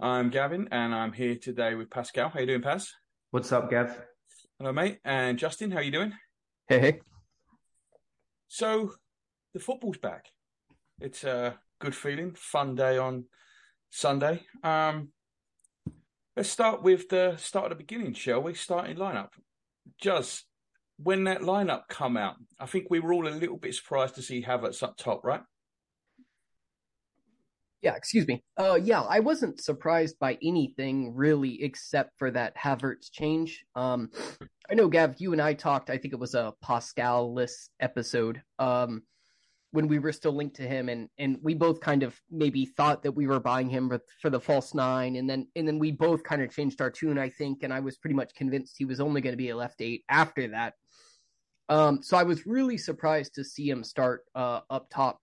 I'm Gavin and I'm here today with Pascal. How you doing, Paz? What's up, Gav? Hello, mate. And Justin, how you doing? Hey, hey. So, the football's back. It's a good feeling, fun day on Sunday. Um, let's start with the start of the beginning, shall we? Starting lineup. Just when that lineup come out, I think we were all a little bit surprised to see Havertz up top, right? Yeah, excuse me. Uh, yeah, I wasn't surprised by anything really, except for that Havertz change. Um, I know, Gav, you and I talked. I think it was a Pascal list episode. Um, when we were still linked to him, and and we both kind of maybe thought that we were buying him for the false nine, and then and then we both kind of changed our tune, I think, and I was pretty much convinced he was only going to be a left eight after that. Um, so I was really surprised to see him start uh, up top.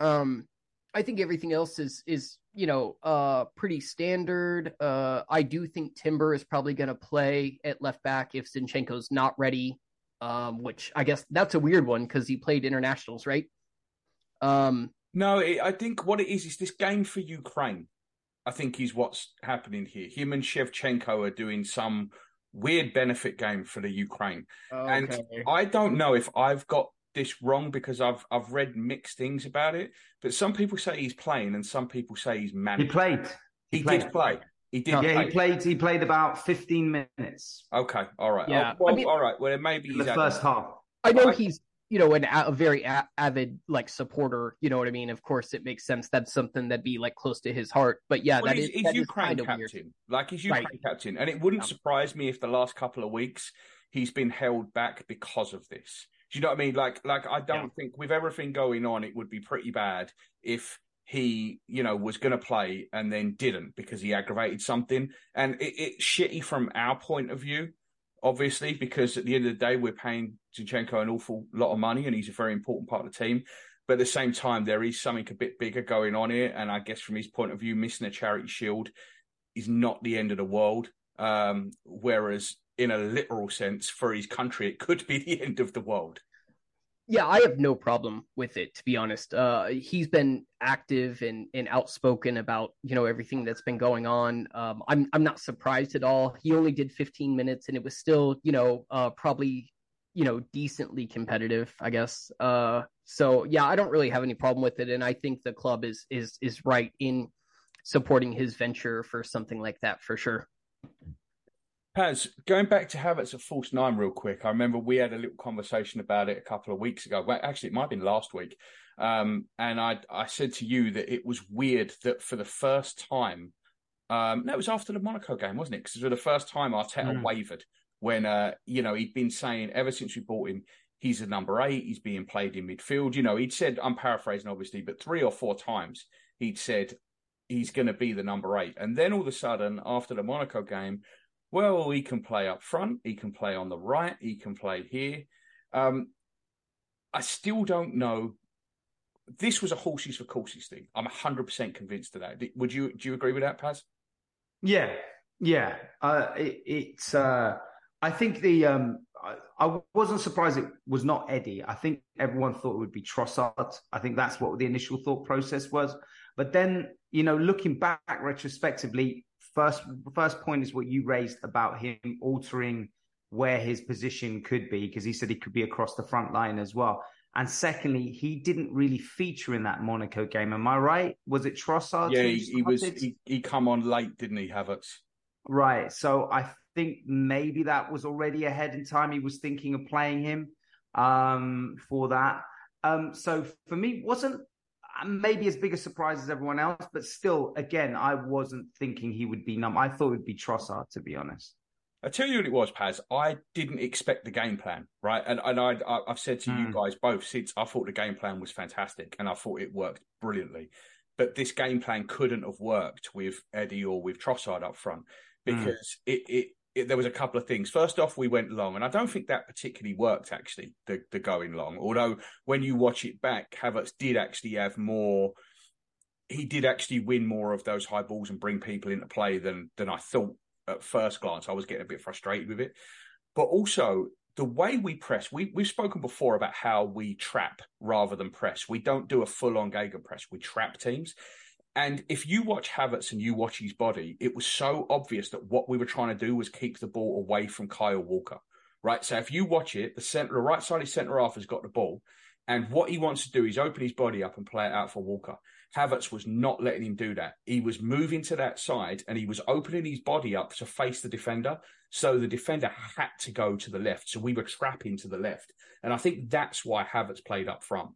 Um, I think everything else is is you know uh pretty standard. Uh I do think Timber is probably going to play at left back if Zinchenko's not ready. Um which I guess that's a weird one cuz he played internationals, right? Um No, it, I think what it is is this game for Ukraine. I think is what's happening here. Him and Shevchenko are doing some weird benefit game for the Ukraine. okay. And I don't know if I've got this wrong because I've I've read mixed things about it. But some people say he's playing, and some people say he's managed. He played. He, he played. did play. He did. Yeah, play. he played. He played about fifteen minutes Okay, all right. Yeah, well, I mean- all right. Well, maybe he's the had- first half. I know I- he's you know an a, a very a- avid like supporter, you know what I mean? Of course it makes sense that's something that'd be like close to his heart. But yeah, Well, that he's, is he's that is Ukraine kind of captain. weird. Like he's Ukraine Right. captain, and it wouldn't Yeah. surprise me if the last couple of weeks he's been held back because of this. Do you know what I mean? Like, like I don't Yeah. think with everything going on, it would be pretty bad if he, you know, was going to play and then didn't because he aggravated something. And it, it's shitty from our point of view, obviously, because at the end of the day, we're paying Zinchenko an awful lot of money, and he's a very important part of the team. But at the same time, there is something a bit bigger going on here, and I guess from his point of view, missing a charity shield is not the end of the world. Um, whereas in a literal sense, for his country, it could be the end of the world. Yeah, I have no problem with it to be honest. Uh he's been active and, and outspoken about, you know, everything that's been going on. Um I'm I'm not surprised at all. He only did 15 minutes and it was still, you know, uh probably, you know, decently competitive, I guess. Uh so yeah, I don't really have any problem with it and I think the club is is is right in supporting his venture for something like that for sure. Paz, going back to Havertz at false nine real quick, I remember we had a little conversation about it a couple of weeks ago. Well, actually, it might have been last week. Um, and I, I said to you that it was weird that for the first time, um, no, it was after the Monaco game, wasn't it? Because for the first time, Arteta Mm. wavered when, uh, you know, he'd been saying ever since we bought him, he's a number eight, he's being played in midfield. You know, he'd said, I'm paraphrasing obviously, but three or four times he'd said he's going to be the number eight. And then all of a sudden, after the Monaco game, well, he can play up front, he can play on the right, he can play here. Um, I still don't know. This was a horses for courses thing. I'm 100% convinced of that. Would you do you agree with that, Paz? Yeah, yeah. Uh, it, it's. Uh, I think the. Um, I, I wasn't surprised it was not Eddie. I think everyone thought it would be Trossard. I think that's what the initial thought process was. But then, you know, looking back retrospectively, first first point is what you raised about him altering where his position could be because he said he could be across the front line as well. And secondly, he didn't really feature in that Monaco game. Am I right? Was it Trossard? yeah, he, he was. He, he come on late, didn't he, Havertz? Right. So I think maybe that was already ahead in time. He was thinking of playing him um, for that. Um, so for me, wasn't maybe as big a surprise as everyone else, but still, again, I wasn't thinking he would be numb. I thought it would be Trossard, to be honest. I tell you what it was, Paz. I didn't expect the game plan, right? And and I, I have said to you Mm. guys both since I thought the game plan was fantastic, and I thought it worked brilliantly. but this game plan couldn't have worked with Eddie or with Trossard up front because mm. it, it, it, there was a couple of things. First off, we went long, and I don't think that particularly worked actually. The the going long, although when you watch it back, Havertz did actually have more. He did actually win more of those high balls and bring people into play than than I thought at first glance. I was getting a bit frustrated with it, but also the way we press, we, we've spoken before about how we trap rather than press. We don't do a full on press. We trap teams. And if you watch Havertz and you watch his body, it was so obvious that what we were trying to do was keep the ball away from Kyle Walker, right? So if you watch it, the center, the right side of centre half has got the ball, and what he wants to do is open his body up and play it out for Walker. Havertz was not letting him do that. He was moving to that side and he was opening his body up to face the defender. So the defender had to go to the left. So we were trapping to the left. And I think that's why Havertz played up front.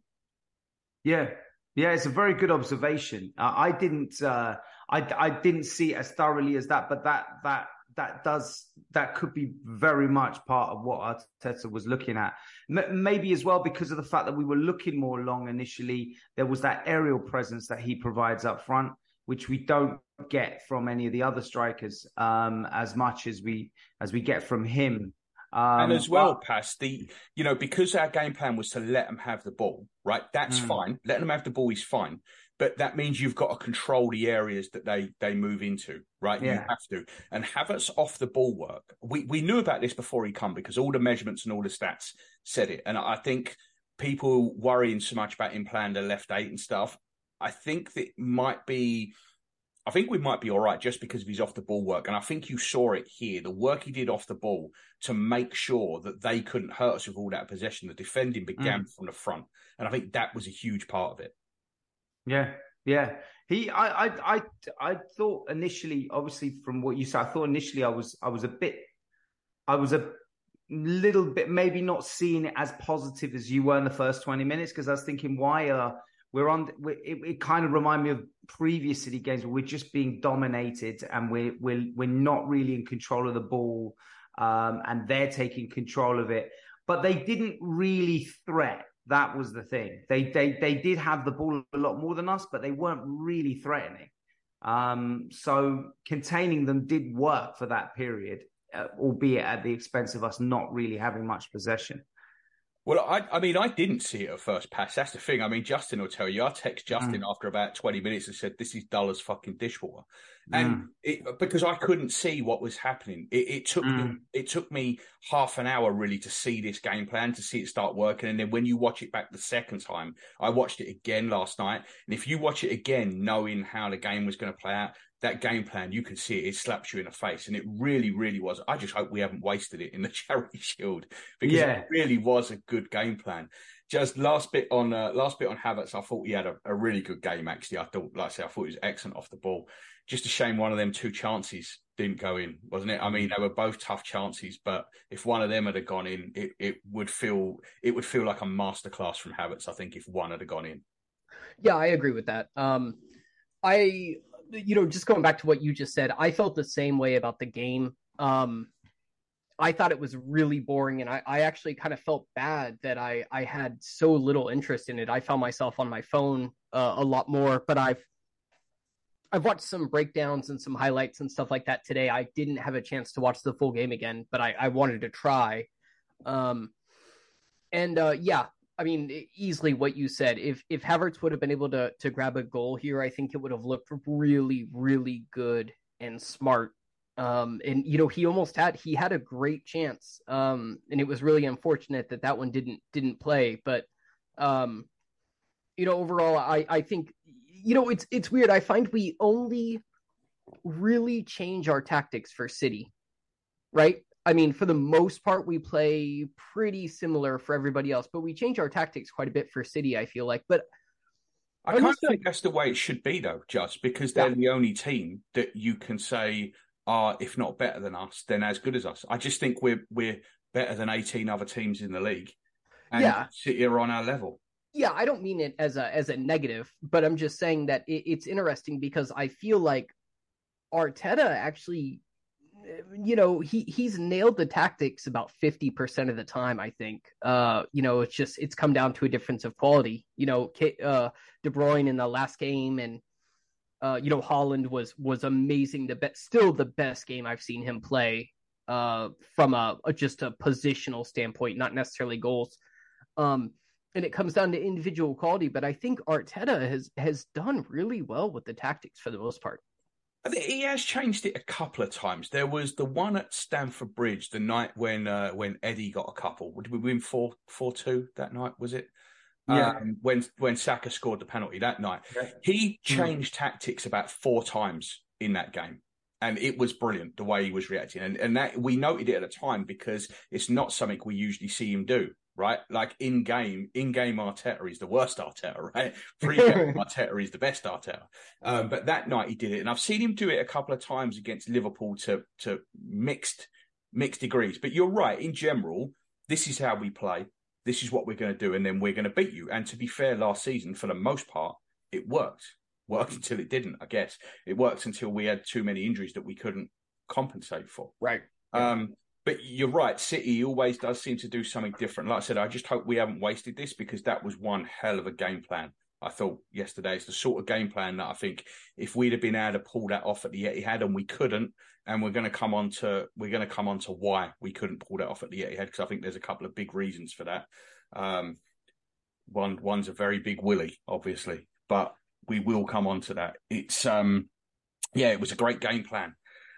Yeah. Yeah, it's a very good observation. Uh, I didn't, uh, I, I didn't see it as thoroughly as that, but that, that that does that could be very much part of what Arteta was looking at. M- maybe as well because of the fact that we were looking more long initially. There was that aerial presence that he provides up front, which we don't get from any of the other strikers um, as much as we as we get from him. Um, and as well, but, past the you know because our game plan was to let them have the ball, right? That's mm. fine. Letting them have the ball is fine but that means you've got to control the areas that they they move into, right? Yeah. You have to. And Havertz off the ball work. We we knew about this before he come because all the measurements and all the stats said it. And I think people worrying so much about him playing the left eight and stuff, I think that might be I think we might be all right just because of his off the ball work. And I think you saw it here. The work he did off the ball to make sure that they couldn't hurt us with all that possession. The defending began mm. from the front. And I think that was a huge part of it. Yeah, yeah. He, I, I, I, I thought initially, obviously, from what you said, I thought initially I was, I was a bit, I was a little bit, maybe not seeing it as positive as you were in the first twenty minutes because I was thinking, why are we're on? we it, it kind of reminded me of previous City games where we're just being dominated and we're we're we're not really in control of the ball, um, and they're taking control of it. But they didn't really threat that was the thing. They they they did have the ball a lot more than us, but they weren't really threatening. Um, so containing them did work for that period, uh, albeit at the expense of us not really having much possession. Well, I, I mean, I didn't see it at first pass. That's the thing. I mean, Justin will tell you. I text Justin mm. after about 20 minutes and said, This is dull as fucking dishwater. And mm. it, because I couldn't see what was happening, it, it took mm. me, it took me half an hour really to see this game plan, to see it start working. And then when you watch it back the second time, I watched it again last night. And if you watch it again, knowing how the game was going to play out, that game plan, you can see it, it slaps you in the face. And it really, really was. I just hope we haven't wasted it in the Charity Shield because yeah. it really was a good game plan. Just last bit on uh, last bit on Havertz, I thought he had a, a, really good game. Actually, I thought, like I say, I thought he was excellent off the ball. Just a shame one of them two chances didn't go in, wasn't it? I mean, they were both tough chances, but if one of them had gone in, it, it would feel it would feel like a masterclass from Havertz. I think if one had gone in. Yeah, I agree with that. Um, I you know, just going back to what you just said, I felt the same way about the game. Um, I thought it was really boring, and I, I actually kind of felt bad that I, I had so little interest in it. I found myself on my phone uh, a lot more, but I've I've watched some breakdowns and some highlights and stuff like that today. I didn't have a chance to watch the full game again, but I, I wanted to try. Um, and uh, yeah, I mean, easily what you said. If if Havertz would have been able to to grab a goal here, I think it would have looked really, really good and smart. Um, and you know, he almost had he had a great chance. Um, and it was really unfortunate that that one didn't didn't play. But um, you know, overall, I I think you know it's it's weird. I find we only really change our tactics for City, right? I mean, for the most part, we play pretty similar for everybody else, but we change our tactics quite a bit for City. I feel like, but I kind of think that's the way it should be, though, just because they're yeah. the only team that you can say are, if not better than us, then as good as us. I just think we're we're better than eighteen other teams in the league, and yeah. City are on our level. Yeah, I don't mean it as a as a negative, but I'm just saying that it, it's interesting because I feel like Arteta actually you know he he's nailed the tactics about 50% of the time i think uh you know it's just it's come down to a difference of quality you know uh de bruyne in the last game and Uh, you know, Haaland was was amazing. The best, still the best game I've seen him play. Uh, from a, a just a positional standpoint, not necessarily goals. Um, and it comes down to individual quality. But I think Arteta has has done really well with the tactics for the most part. I think he has changed it a couple of times. There was the one at Stamford Bridge, the night when uh, when Eddie got a couple. Did we win four four two that night? Was it? Yeah. Um, when when Saka scored the penalty that night, yeah. he hmm. changed mm. tactics about four times in that game, and it was brilliant the way he was reacting. And and that we noted it at the time because it's not something we usually see him do right? Like in game, in game Arteta is the worst Arteta, right? Pre game Arteta is the best Arteta. Um, but that night he did it, and I've seen him do it a couple of times against Liverpool to to mixed mixed degrees. But you're right. In general, this is how we play. This is what we're going to do, and then we're going to beat you. And to be fair, last season, for the most part, it worked. Worked until it didn't. I guess it worked until we had too many injuries that we couldn't compensate for. Right. Um, but you're right. City always does seem to do something different. Like I said, I just hope we haven't wasted this because that was one hell of a game plan. I thought yesterday it's the sort of game plan that I think if we'd have been able to pull that off at the Etihad and we couldn't, and we're going to come on to we're going to come on to why we couldn't pull that off at the Etihad because I think there's a couple of big reasons for that. Um, one one's a very big willy, obviously, but we will come on to that. It's um, yeah, it was a great game plan.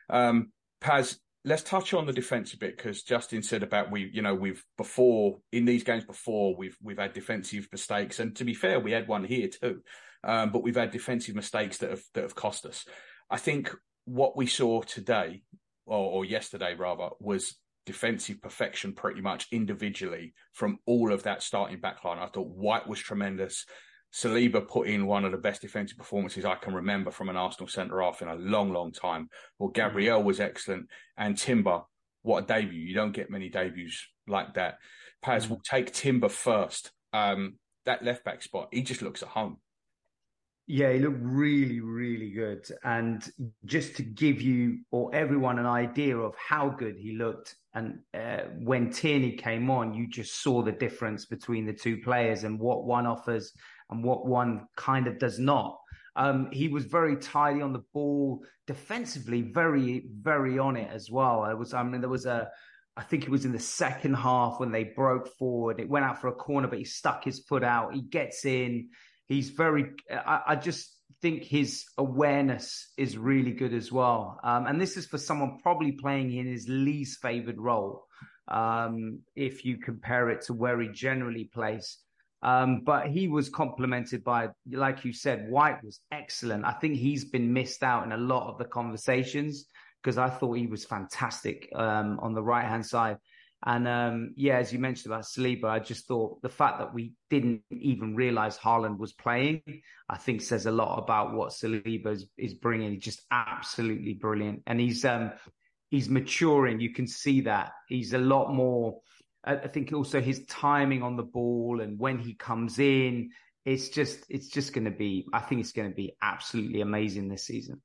Um, Paz, let's touch on the defense a bit because Justin said about we, you know, we've before in these games before we've we've had defensive mistakes, and to be fair, we had one here too, um, but we've had defensive mistakes that have that have cost us. I think what we saw today or, or yesterday rather was defensive perfection pretty much individually from all of that starting backline. I thought White was tremendous. Saliba put in one of the best defensive performances I can remember from an Arsenal centre half in a long, long time. Well, Gabriel was excellent, and Timber, what a debut! You don't get many debuts like that. Paz mm. will take Timber first. Um, that left back spot, he just looks at home. Yeah, he looked really, really good. And just to give you or everyone an idea of how good he looked, and uh, when Tierney came on, you just saw the difference between the two players and what one offers and what one kind of does not. Um, he was very tidy on the ball, defensively, very, very on it as well. I was, I mean, there was a, I think it was in the second half when they broke forward. It went out for a corner, but he stuck his foot out. He gets in. He's very, I, I just think his awareness is really good as well. Um, and this is for someone probably playing in his least favored role. Um, if you compare it to where he generally plays. Um, but he was complemented by, like you said, White was excellent. I think he's been missed out in a lot of the conversations because I thought he was fantastic um, on the right hand side. And um, yeah, as you mentioned about Saliba, I just thought the fact that we didn't even realize Haaland was playing, I think says a lot about what Saliba is, is bringing. He's just absolutely brilliant, and he's um, he's maturing. You can see that he's a lot more I think also his timing on the ball and when he comes in, it's just it's just going to be. I think it's going to be absolutely amazing this season.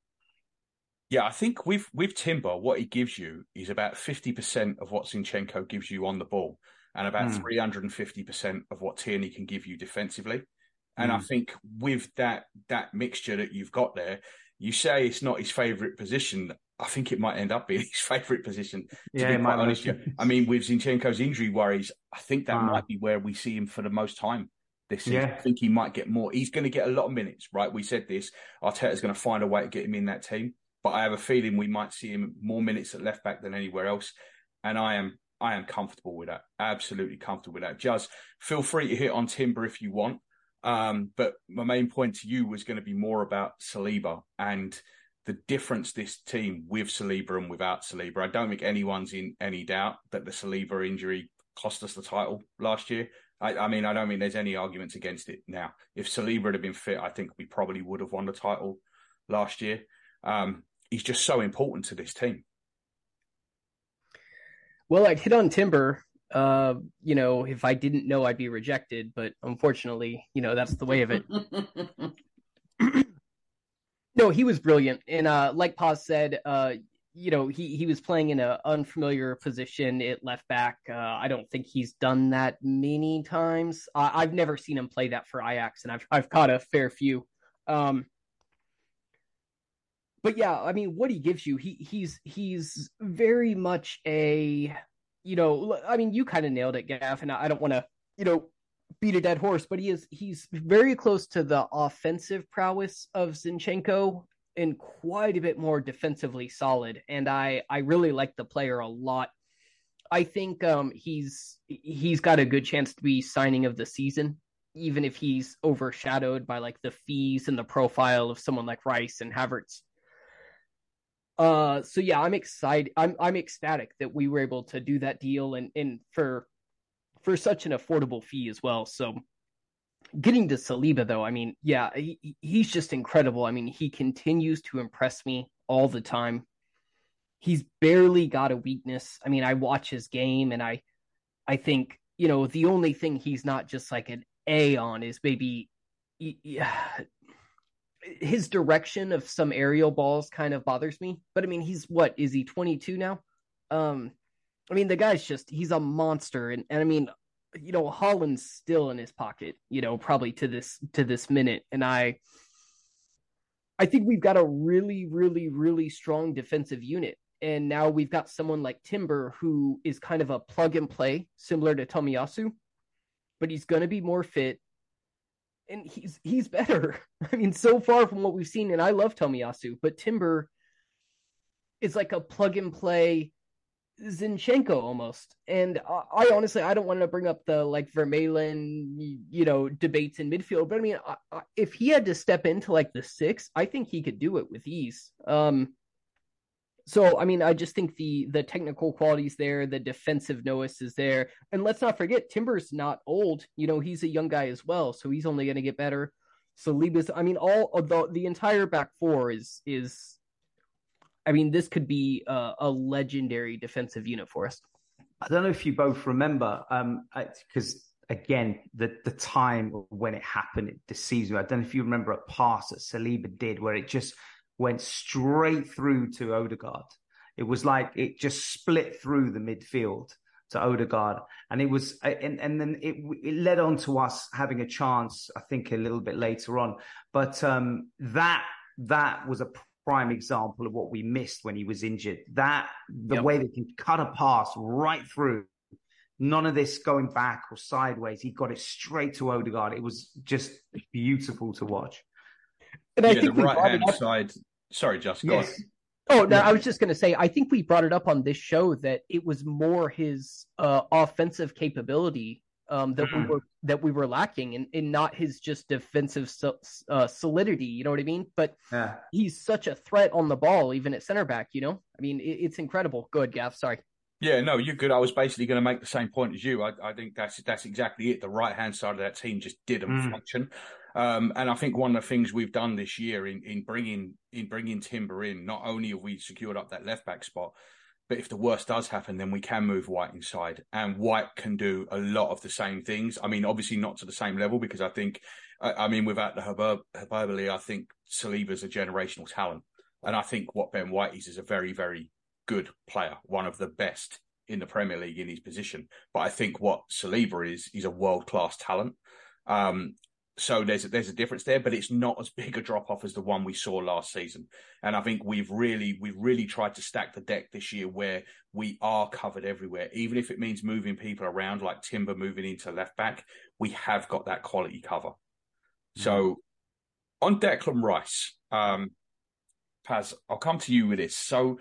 Yeah, I think with with Timber, what he gives you is about fifty percent of what Zinchenko gives you on the ball, and about hmm. three hundred and fifty percent of what Tierney can give you defensively. And mm. I hmm. think with that that mixture that you've got there, you say it's not his favourite position. I think it might end up being his favourite position. To yeah, be quite honest, I mean, with Zinchenko's injury worries, I think that uh, might be where we see him for the most time this season. Yeah. I think he might get more. He's going to get a lot of minutes, right? We said this. Arteta's going to find a way to get him in that team, but I have a feeling we might see him more minutes at left back than anywhere else, and I am I am comfortable with that. Absolutely comfortable with that. Just feel free to hit on Timber if you want. Um, but my main point to you was going to be more about Saliba and the difference this team with Saliba and without Saliba. I don't think anyone's in any doubt that the Saliba injury cost us the title last year. I, I mean, I don't think there's any arguments against it now. If Saliba had been fit, I think we probably would have won the title last year. Um, he's just so important to this team. Well, I'd hit on Timber. Uh, you know, if I didn't know, I'd be rejected. But unfortunately, you know, that's the way of it. No, he was brilliant, and uh, like Paz said, uh, you know, he he was playing in an unfamiliar position at left back. Uh, I don't think he's done that many times. I've never seen him play that for Ajax, and I've I've caught a fair few. Um, but yeah, I mean, what he gives you, he he's he's very much a, you know, I mean, you kind of nailed it, Gav, and I don't want to, you know, beat a dead horse, but he is he's very close to the offensive prowess of Zinchenko and quite a bit more defensively solid. And I I really like the player a lot. I think um, he's he's got a good chance to be signing of the season, even if he's overshadowed by like the fees and the profile of someone like Rice and Havertz. Uh, so yeah, I'm excited. I'm I'm ecstatic that we were able to do that deal and and for for such an affordable fee as well. So getting to Saliba though, I mean, yeah, he, he's just incredible. I mean, he continues to impress me all the time. He's barely got a weakness. I mean, I watch his game and I I think, you know, the only thing he's not just like an A on is maybe yeah, his direction of some aerial balls kind of bothers me. But I mean, he's what is he 22 now? Um I mean, the guy's just he's a monster, and, and I mean, you know, Haaland's still in his pocket, you know, probably to this to this minute, and I, I think we've got a really, really, really strong defensive unit, and now we've got someone like Timber who is kind of a plug and play, similar to Tomiyasu, but he's going to be more fit, and he's he's better. I mean, so far from what we've seen, and I love Tomiyasu, but Timber is like a plug and play Zinchenko almost. And I, I, honestly, I don't want to bring up the like Vermaelen, you know, debates in midfield, but I mean, I, I, if he had to step into like the six, I think he could do it with ease. Um, so I mean, I just think the the technical qualities there, the defensive notice is there, and let's not forget Timber's not old. You know, he's a young guy as well, so he's only going to get better. Saliba's, I mean, all the the entire back four is is I mean, this could be a, a legendary defensive unit for us. I don't know if you both remember, because um, again, the the time when it happened this season, I don't know if you remember a pass that Saliba did where it just went straight through to Odegaard. It was like it just split through the midfield to Odegaard, and it was, and and then it it led on to us having a chance, I think, a little bit later on. But um, that that was a prime example of what we missed when he was injured. That the yep. way they can cut a pass right through, none of this going back or sideways. He got it straight to Odegaard. It was just beautiful to watch. And I yeah, think the right hand side. Sorry, Just go yes. Oh no, I was just going to say. I think we brought it up on this show that it was more his uh, offensive capability um, that we mm-hmm. were that we were lacking, and, and not his just defensive so, uh, solidity. You know what I mean? But yeah. he's such a threat on the ball, even at center back. You know, I mean, it, it's incredible. Good, Gav. Sorry. Yeah, no, you're good. I was basically going to make the same point as you. I, I think that's that's exactly it. The right hand side of that team just didn't mm. function, um, and I think one of the things we've done this year in in bringing in bringing Timber in, not only have we secured up that left back spot, but if the worst does happen, then we can move White inside, and White can do a lot of the same things. I mean, obviously not to the same level because I think, I, I mean, without the hyperbole, I think Saliba's a generational talent, and I think what Ben White is is a very, very good player, one of the best in the Premier League in his position. But I think what Saliba is, he's a world class talent. Um, so there's a, there's a difference there, but it's not as big a drop off as the one we saw last season. And I think we've really we've really tried to stack the deck this year where we are covered everywhere, even if it means moving people around, like Timber moving into left back. We have got that quality cover. Mm-hmm. So on Declan Rice, um, Paz, I'll come to you with this. So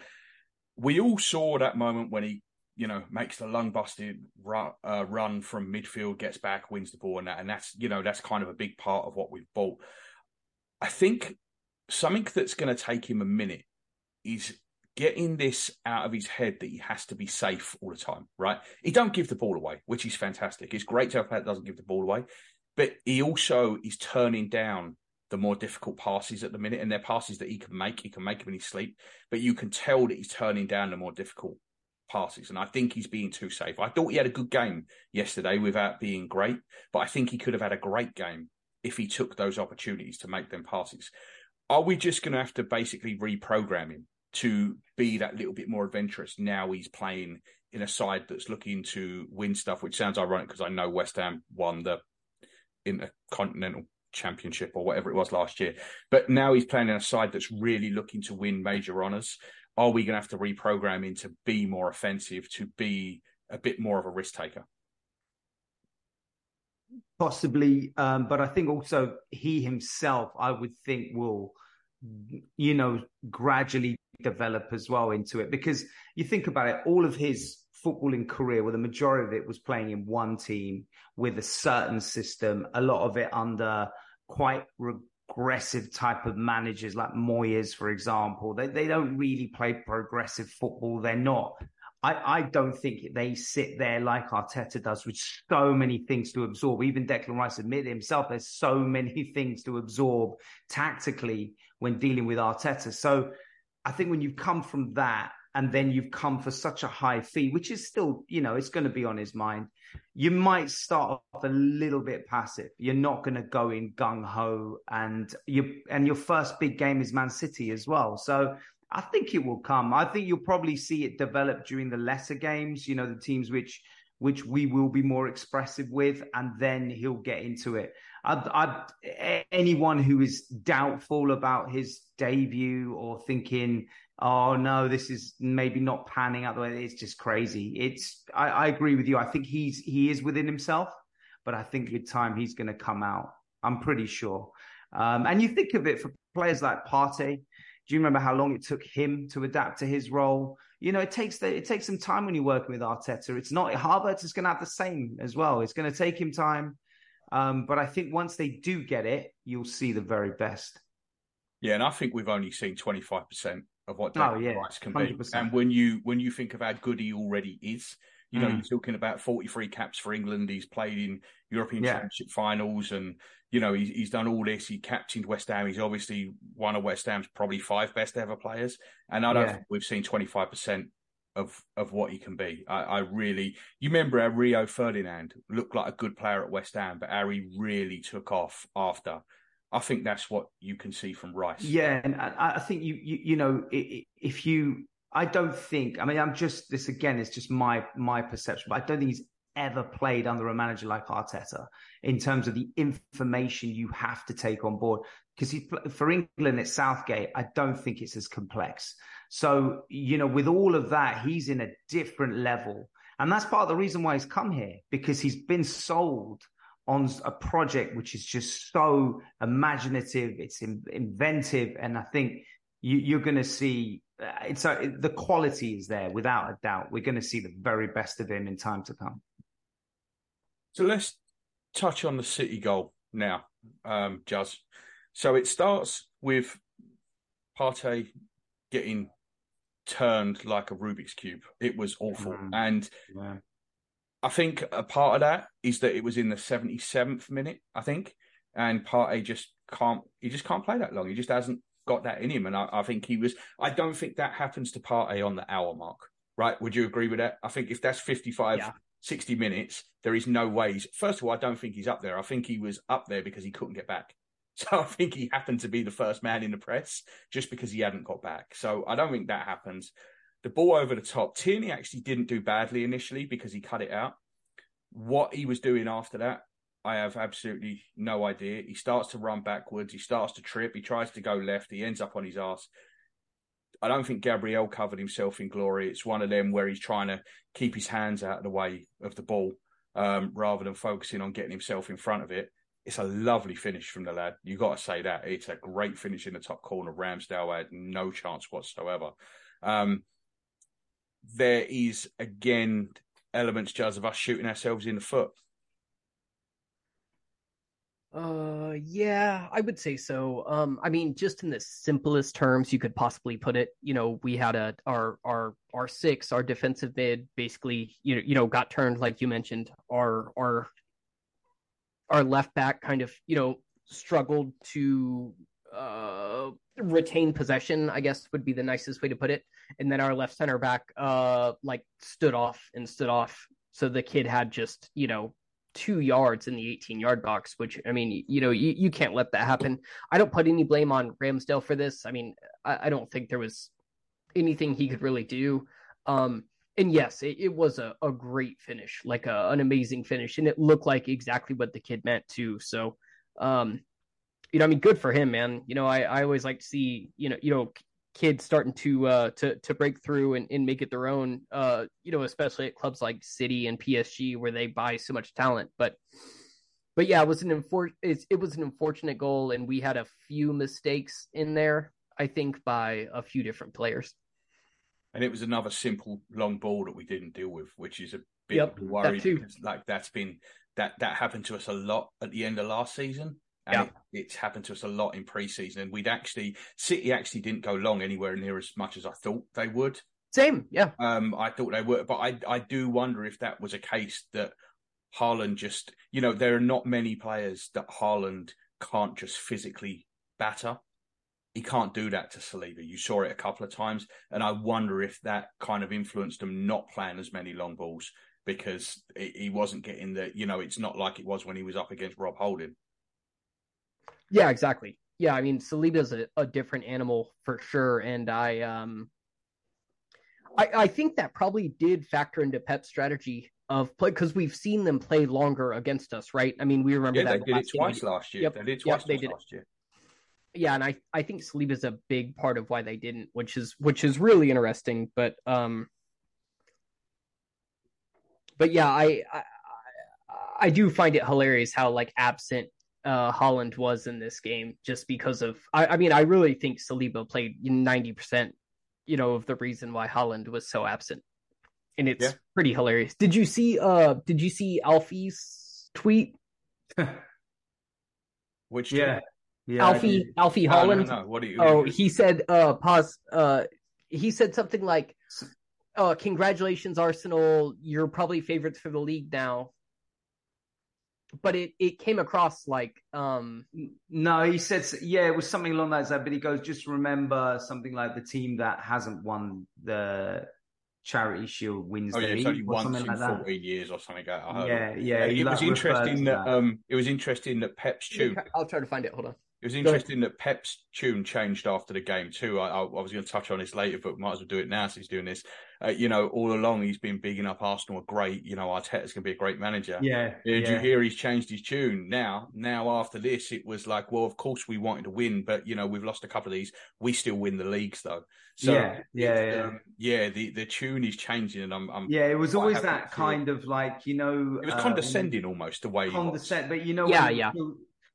we all saw that moment when he you know, makes the lung busted run, uh, run from midfield, gets back, wins the ball, and that, and that's you know that's kind of a big part of what we've bought. I think something that's going to take him a minute is getting this out of his head that he has to be safe all the time. Right? He don't give the ball away, which is fantastic. It's great to have that doesn't give the ball away, but he also is turning down the more difficult passes at the minute, and they're passes that he can make. He can make them in his sleep, but you can tell that he's turning down the more difficult passes, and I think he's being too safe. I thought he had a good game yesterday without being great, but I think he could have had a great game if he took those opportunities to make them passes. Are we just going to have to basically reprogram him to be that little bit more adventurous now he's playing in a side that's looking to win stuff, which sounds ironic because I know West Ham won the Intercontinental championship or whatever it was last year. But now he's playing in a side that's really looking to win major honours. Are we going to have to reprogram him to be more offensive, to be a bit more of a risk taker? Possibly, um, but I think also he himself, I would think, will, you know, gradually develop as well into it. Because you think about it, all of his footballing career, well, the majority of it was playing in one team with a certain system, a lot of it under quite regressive type of managers like Moyes, for example. They, they don't really play progressive football. They're not. I, I don't think they sit there like Arteta does with so many things to absorb. Even Declan Rice admitted himself, there's so many things to absorb tactically when dealing with Arteta. So I think when you come from that and then you've come for such a high fee, which is still, you know, it's going to be on his mind. You might start off a little bit passive. You're not going to go in gung ho, and you and your first big game is Man City as well. So I think it will come. I think you'll probably see it develop during the lesser games. You know, the teams which which we will be more expressive with, and then he'll get into it. I'd, I'd, anyone who is doubtful about his debut or thinking oh no, this is maybe not panning out the way. It's just crazy. It's I, I agree with you. I think he's he is within himself, but I think with time he's going to come out. I'm pretty sure. Um, and you think of it for players like Partey. Do you remember how long it took him to adapt to his role? You know, it takes the, it takes some time when you're working with Arteta. It's not Havertz is going to have the same as well. It's going to take him time, um, but I think once they do get it, you'll see the very best. Yeah, and I think we've only seen 25% of what David oh, yeah. Rice can 100%. be. And when you when you think of how good he already is, you know, mm. you're talking about 43 caps for England. He's played in European yeah. Championship finals, and you know he's, he's done all this. He captained West Ham. He's obviously one of West Ham's probably five best ever players. And I don't yeah. think we've seen 25 percent of of what he can be. I, I, really, you remember how Rio Ferdinand looked like a good player at West Ham, but how he really took off after. I think that's what you can see from Rice. Yeah, and I, think you, you, you know, if you, I don't think. I mean, I'm just this again. It's just my my perception, but I don't think he's ever played under a manager like Arteta in terms of the information you have to take on board. Because for England at Southgate, I don't think it's as complex. So you know, with all of that, he's in a different level, and that's part of the reason why he's come here because he's been sold on a project which is just so imaginative, it's in, inventive, and I think you, are going to see uh, it's a, the quality is there without a doubt. We're going to see the very best of him in time to come. So let's touch on the City goal now, um, Juz. So it starts with Partey getting turned like a Rubik's cube. It was awful, mm. and yeah. I think a part of that is that it was in the 77th minute, I think, and Partey just can't, he just can't play that long. He just hasn't got that in him. And I, I think he was, I don't think that happens to Partey on the hour mark, right? Would you agree with that? I think if that's 55, yeah. 60 minutes, there is no ways. First of all, I don't think he's up there. I think he was up there because he couldn't get back. So I think he happened to be the first man in the press just because he hadn't got back. So I don't think that happens the ball over the top. Tierney actually didn't do badly initially because he cut it out. What he was doing after that, I have absolutely no idea. He starts to run backwards. He starts to trip. He tries to go left. He ends up on his ass. I don't think Gabriel covered himself in glory. It's one of them where he's trying to keep his hands out of the way of the ball um, rather than focusing on getting himself in front of it. It's a lovely finish from the lad. You got to say that. It's a great finish in the top corner. Ramsdale had no chance whatsoever. Um, there is again elements, just of us shooting ourselves in the foot. Uh, yeah, I would say so. Um, I mean, just in the simplest terms you could possibly put it, you know, we had a our our our six, our defensive mid, basically, you know, you know, got turned like you mentioned. Our our our left back kind of, you know, struggled to uh retain possession, I guess would be the nicest way to put it. And then our left center back uh like stood off and stood off. So the kid had just, you know, two yards in the 18 yard box, which I mean, you know, you, you can't let that happen. I don't put any blame on Ramsdale for this. I mean, I, I don't think there was anything he could really do. Um and yes, it, it was a, a great finish, like a, an amazing finish, and it looked like exactly what the kid meant too. So um you know, I mean, good for him, man. You know, I, I always like to see, you know, you know, kids starting to uh to to break through and, and make it their own. Uh, you know, especially at clubs like City and PSG where they buy so much talent. But but yeah, it was an infor- it, it was an unfortunate goal, and we had a few mistakes in there. I think by a few different players. And it was another simple long ball that we didn't deal with, which is a bit Yep, of a worry that because like that's been that that happened to us a lot at the end of last season. And Yeah. it, it's happened to us a lot in pre-season. And we'd actually City actually didn't go long anywhere near as much as I thought they would. Same, yeah. Um, I thought they were, but I I do wonder if that was a case that Haaland just, you know, there are not many players that Haaland can't just physically batter. He can't do that to Saliba. You saw it a couple of times, and I wonder if that kind of influenced him not playing as many long balls because he he wasn't getting the, you know, it's not like it was when he was up against Rob Holding. Yeah, exactly. Yeah, I mean, Saliba's a, a different animal for sure, and I um, I, I think that probably did factor into Pep's strategy of play because we've seen them play longer against us, right? I mean, we remember Yeah, that they did it game twice last year. Yep, They did it yep, they did it. last year. Yeah, and I I think Saliba's a big part of why they didn't, which is which is really interesting. But um, but yeah, I, I- I do find it hilarious how like absent uh Haaland was in this game, just because of I, I mean I really think Saliba played ninety percent, you know, of the reason why Haaland was so absent, and it's Yeah. pretty hilarious. Did you see uh Did you see Alfie's tweet? Which yeah, yeah. I Alfie did. Alfie No, no, Haaland. no. What do you? Oh, he said, uh, pause. Uh, he said something like, uh, congratulations, Arsenal. You're probably favorites for the league now. But it, it came across like, um, No, he said, yeah, it was something along those lines. But he goes, just remember something like the team that hasn't won the Charity Shield wins Oh the yeah, it's league only or once something in like that. fourteen years or something. like that. I heard Yeah, yeah. Uh, it was interesting to that, um it was interesting that Pep's tune I'll try to find it. Hold on. It was interesting that Pep's tune changed after the game too. I, I, I was going to touch on this later, but might as well do it now since he's doing this. Uh, you know, all along he's been bigging up Arsenal are great. You know, Arteta's going to be a great manager. yeah, Did yeah. you hear he's changed his tune now? Now after this, it was like, well, of course we wanted to win, but you know we've lost a couple of these. We still win the leagues though. So Yeah, yeah, it's, yeah. um, yeah. The the tune is changing, and I'm, I'm Yeah, it was always that to see it. kind of like, you know, It was uh, condescending almost the way he was. condescend, but you know, Yeah, when- yeah.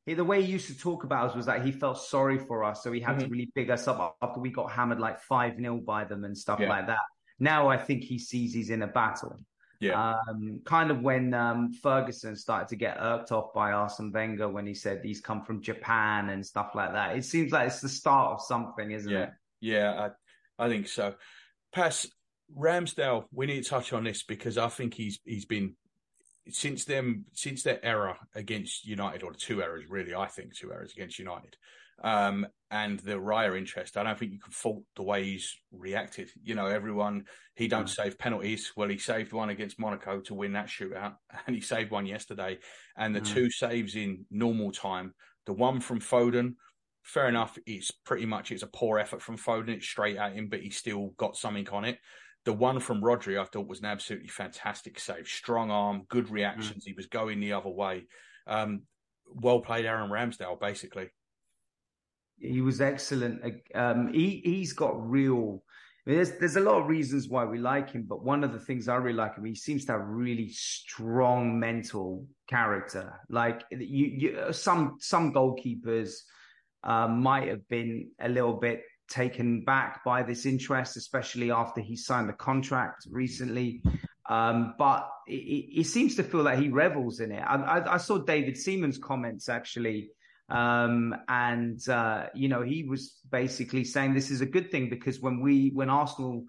He- the way he used to talk about us was that he felt sorry for us, so he had to Mhm. really big us up after we got hammered like five 0 by them and stuff Yeah. like that. Now I think he sees he's in a battle. Yeah. Um, kind of when um, Ferguson started to get irked off by Arsene Wenger when he said he's come from Japan and stuff like that. It seems like it's the start of something, isn't Yeah, it? yeah, I, I think so. Paz Ramsdale. We need to touch on this because I think he's he's been since them since their error against United, or the two errors really. I think two errors against United, um, and the Raya interest. I don't think you can fault the way he's reacted. You know, everyone he don't save penalties. Well, he saved one against Monaco to win that shootout, and he saved one yesterday. And the Mm. two saves in normal time. The one from Foden, fair enough. It's pretty much it's a poor effort from Foden. It's straight at him, but he still got something on it. The one from Rodri, I thought was an absolutely fantastic save. Strong arm, good reactions. He was going the other way. Um, well played, Aaron Ramsdale. Basically, He was excellent. Um, he he's got real. I mean, there's there's a lot of reasons why we like him, but one of the things I really like him, he seems to have really strong mental character. Like you, you some some goalkeepers uh, might have been a little bit taken back by this interest, especially after he signed the contract recently. Um, but he, seems to feel that he revels in it. I, I, I saw David Seaman's comments actually um, and uh, you know, he was basically saying this is a good thing because when we when Arsenal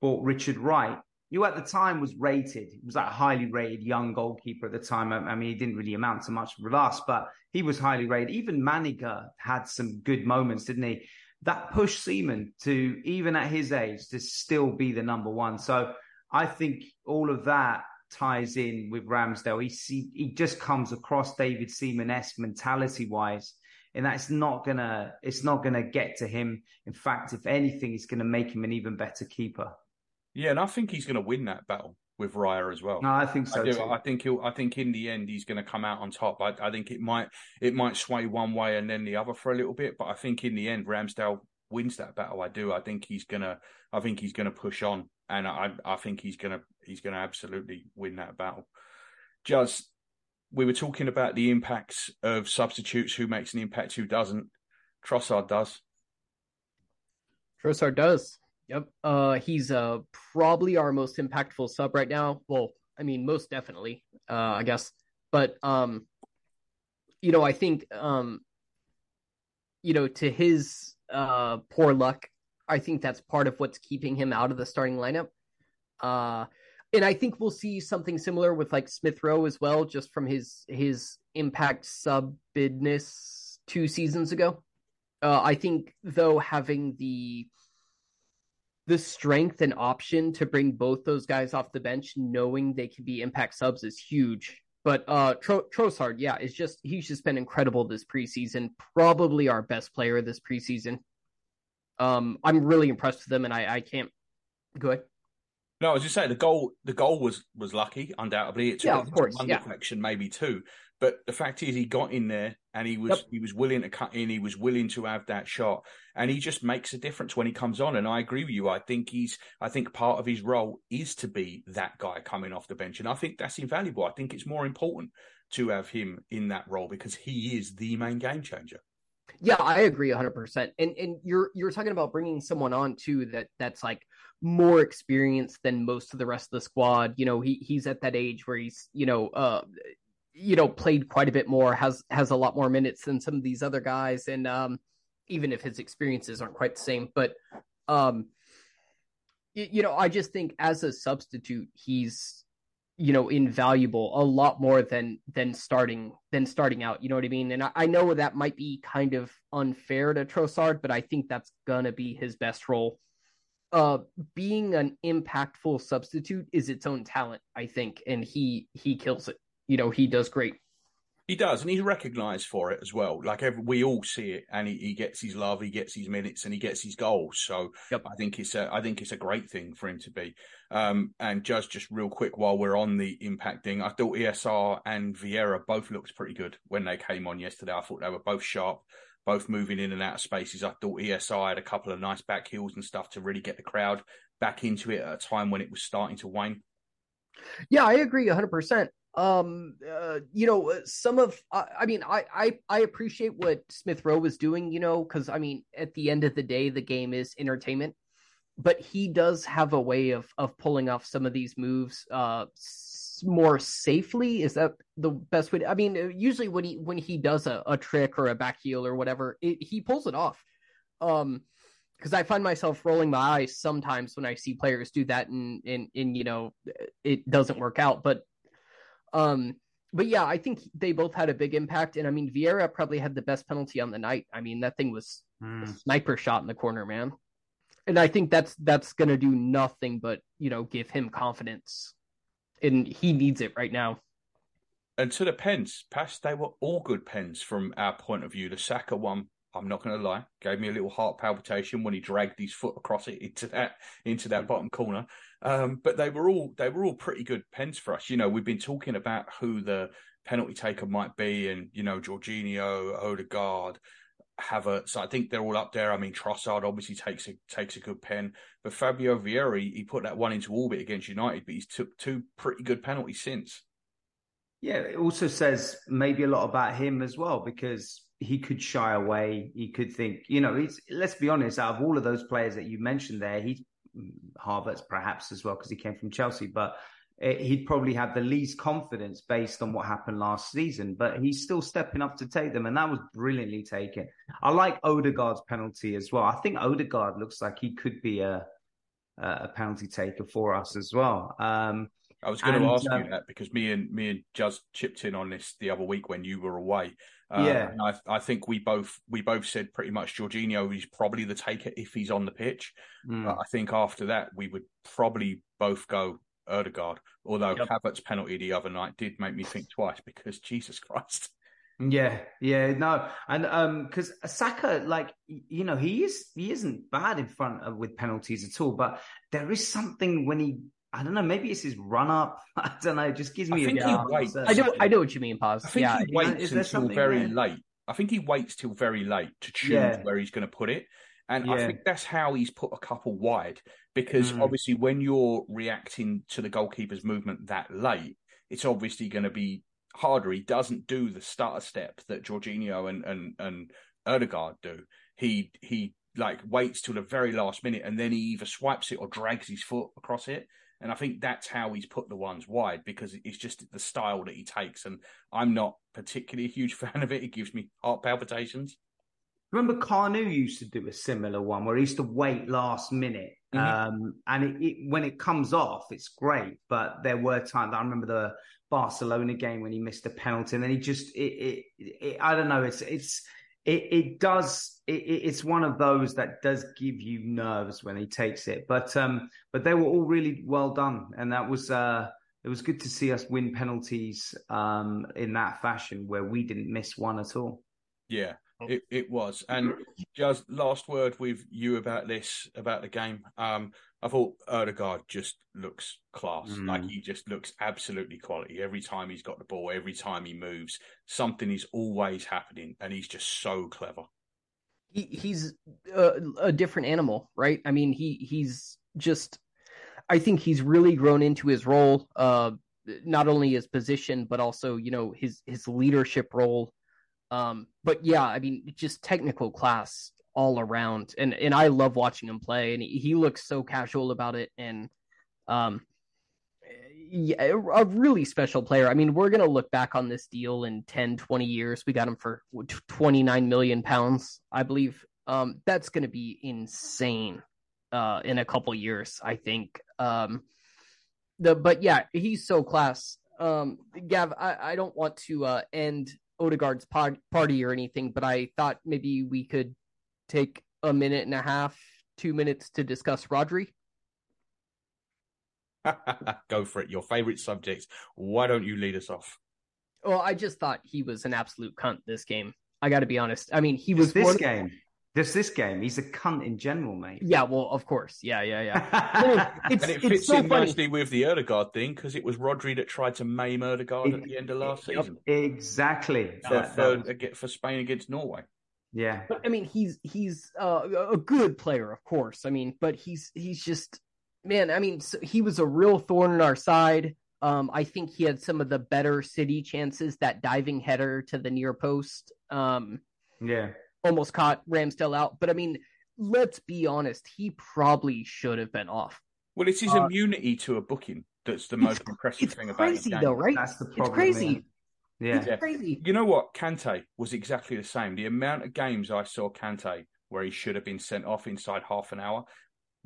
bought Richard Wright, who at the time was rated, he was that highly rated young goalkeeper at the time. I, I mean, he didn't really amount to much for us, but he was highly rated. Even Manninger had some good moments, didn't he? That pushed Seaman to even at his age to still be the number one. So I think all of that ties in with Ramsdale. He he just comes across David Seaman esque mentality wise, and that's not gonna it's not gonna get to him. In fact, if anything, it's gonna make him an even better keeper. yeah, and I think he's to win that battle. With Raya as well. No, I think so I, do. too. I think he'll. I think in the end he's going to come out on top. I, I think it might it might sway one way and then the other for a little bit, but I think in the end Ramsdale wins that battle. I do. I think he's gonna. I think he's gonna push on, and I I think he's gonna he's gonna absolutely win that battle. Just we were talking about the impacts of substitutes. Who makes an impact? Who doesn't? Trossard does. Trossard does. Yep. Uh, he's uh probably our most impactful sub right now. Well, I mean, most definitely. Uh, I guess, but um, you know, I think um, you know, to his uh poor luck, I think that's part of what's keeping him out of the starting lineup. Uh, and I think we'll see something similar with like Smith Rowe as well, just from his his impact sub bidness two seasons ago. Uh, I think though having the the strength and option to bring both those guys off the bench, knowing they can be impact subs, is huge. But uh, Tro- Trossard, yeah, is just he's just been incredible this preseason. Probably our best player this preseason. Um, I'm really impressed with him, and I, I can't go ahead. No, as you say, the goal. The goal was was lucky, undoubtedly. It took, Yeah, of course, one yeah. deflection, maybe two. But the fact is, he got in there and he was Yep. he was willing to cut in. He was willing to have that shot, and he just makes a difference when he comes on. And I agree with you. I think he's. I think part of his role is to be that guy coming off the bench, and I think that's invaluable. I think it's more important to have him in that role because he is the main game changer. Yeah, I agree 100%. And and you're you're talking about bringing someone on too that that's like more experienced than most of the rest of the squad. You know, he he's at that age where he's, you know, uh you know, played quite a bit more, has has a lot more minutes than some of these other guys. And um even if his experiences aren't quite the same, but um y- you know, I just think as a substitute, he's you know invaluable a lot more than than starting than starting out. You know what i mean? And i, I know that might be kind of unfair to trossard but i think that's gonna be his best role. Uh being an impactful substitute is its own talent i think and he he kills it you know he does great He does, and he's recognised for it as well. Like every, we all see it, and he, he gets his love, he gets his minutes, and he gets his goals. So Yep. I think it's a I think it's a great thing for him to be. Um, and just just real quick while we're on the impacting, I thought ESR and Vieira both looked pretty good when they came on yesterday. I thought they were both sharp, both moving in and out of spaces. I thought ESR had a couple of nice back heels and stuff to really get the crowd back into it at a time when it was starting to wane. Yeah, I agree 100%. Um, uh, you know, uh, some of, I, I mean, I, I, I appreciate what Smith Rowe was doing, you know, because I mean, at the end of the day, the game is entertainment, but he does have a way of, of pulling off some of these moves, uh, more safely. Is that the best way? To, I mean, uh, usually when he, when he does a, a trick or a back heel or whatever, it, he pulls it off. Um, because I find myself rolling my eyes sometimes when I see players do that, and and and you know it doesn't work out. But um, but yeah, I think they both had a big impact, and I mean Vieira probably had the best penalty on the night. I mean that thing was a Mm. sniper shot in the corner, man. And I think that's that's gonna do nothing but you know give him confidence, and he needs it right now. And to the pens, Paz, they were all good pens from our point of view. The Saka one, I'm not going to lie, gave me a little heart palpitation when he dragged his foot across it into that into that bottom corner. Um, but they were all they were all pretty good pens for us. You know, we've been talking about who the penalty taker might be, and you know, Jorginho, Odegaard, Havertz. I think they're all up there. I mean, Trossard obviously takes a takes a good pen, but Fabio Vieira, he, he put that one into orbit against United, but he's took two pretty good penalties since. Yeah, it also says maybe a lot about him as well because he could shy away. He could think, you know, he's, let's be honest, out of all of those players that you mentioned there, he's Havertz perhaps as well because he came from Chelsea, but eh, he'd probably have the least confidence based on what happened last season. But he's still stepping up to take them, and that was brilliantly taken. I like Odegaard's penalty as well. I think Odegaard looks like he could be a a penalty taker for us as well. Um, I was going And, to ask um, you that because me and me and just chipped in on this the other week when you were away. Um, Yeah. and I, I think we both we both said pretty much Jorginho is probably the taker if he's on the pitch. mm. But I think after that we would probably both go Odegaard. Although Yep. Havertz's penalty the other night did make me think twice because Jesus Christ. Yeah, yeah, no, and um, because Saka, like you know, he is he isn't bad in front of with penalties at all, but there is something when he, I don't know. Maybe it's his run up. I don't know. It just gives me I think a he waits. I know, I know what you mean, pause. I think Yeah, he you know, waits is there until very there? late. I think he waits till very late to choose Yeah. where he's going to put it. And I think that's how he's put a couple wide because Mm. obviously when you're reacting to the goalkeeper's movement that late, it's obviously going to be harder. He doesn't do the starter step that Jorginho and and and Odegaard do. He he like waits till the very last minute and then he either swipes it or drags his foot across it. And I think that's how he's put the ones wide because it's just the style that he takes. And I'm not particularly a huge fan of it. It gives me heart palpitations. Remember, Carnu used to do a similar one where he used to wait last minute, Mhm. um, and it, it, when it comes off, it's great. But there were times I remember the Barcelona game when he missed a penalty, and then he just it, it, it I don't know. It's it's it, it does it, it- it's one of those that does give you nerves when he takes it. But um, but they were all really well done, and that was uh. It was good to see us win penalties um, in that fashion where we didn't miss one at all. Yeah, it, it was. And just last word with you about this, about the game. Um, I thought Odegaard just looks class. Mm. Like he just looks absolutely quality. Every time he's got the ball, every time he moves, something is always happening, and he's just so clever. he, he's a, a different animal, right? I mean, he he's just. I think he's really grown into his role, uh, not only his position but also you know his his leadership role. Um, but yeah, I mean, just technical class all around, and and I love watching him play, and he, he looks so casual about it, and um, yeah, a really special player. I mean, we're going to look back on this deal in 10, 20 years. We got him for 29 million pounds, I believe. Um, that's going to be insane uh, in a couple years, I think. Um, the but yeah, he's so class. Um, Gav, I, I don't want to uh, end Odegaard's pod, party or anything, but I thought maybe we could take a minute and a half, two minutes to discuss Rodri. Go for it. Your favorite subject. Why don't you lead us off? Well, I just thought he was an absolute cunt this game. I got to be honest. I mean, he Just was this one- game. Just this game. He's a cunt in general, mate. Yeah, well, of course. Yeah, yeah, yeah. It's, And it it's fits so in funny. nicely with the Odegaard thing because it was Rodri that tried to maim Odegaard at the end of last Yep, season Exactly. for, That- for, that was- for Spain against Norway. Yeah. But I mean, he's he's uh, a good player, of course. I mean, but he's he's just man. I mean, so he was a real thorn in our side. Um, I think he had some of the better City chances. That diving header to the near post, um, Yeah. almost caught Ramsdale out. But I mean, let's be honest. He probably should have been off. Well, it's his Uh, immunity to a booking that's the most impressive thing about the crazy though, right? That's the It's crazy. man. Yeah. It's crazy. You know what? Kante was exactly the same. The amount of games I saw Kante where he should have been sent off inside half an hour,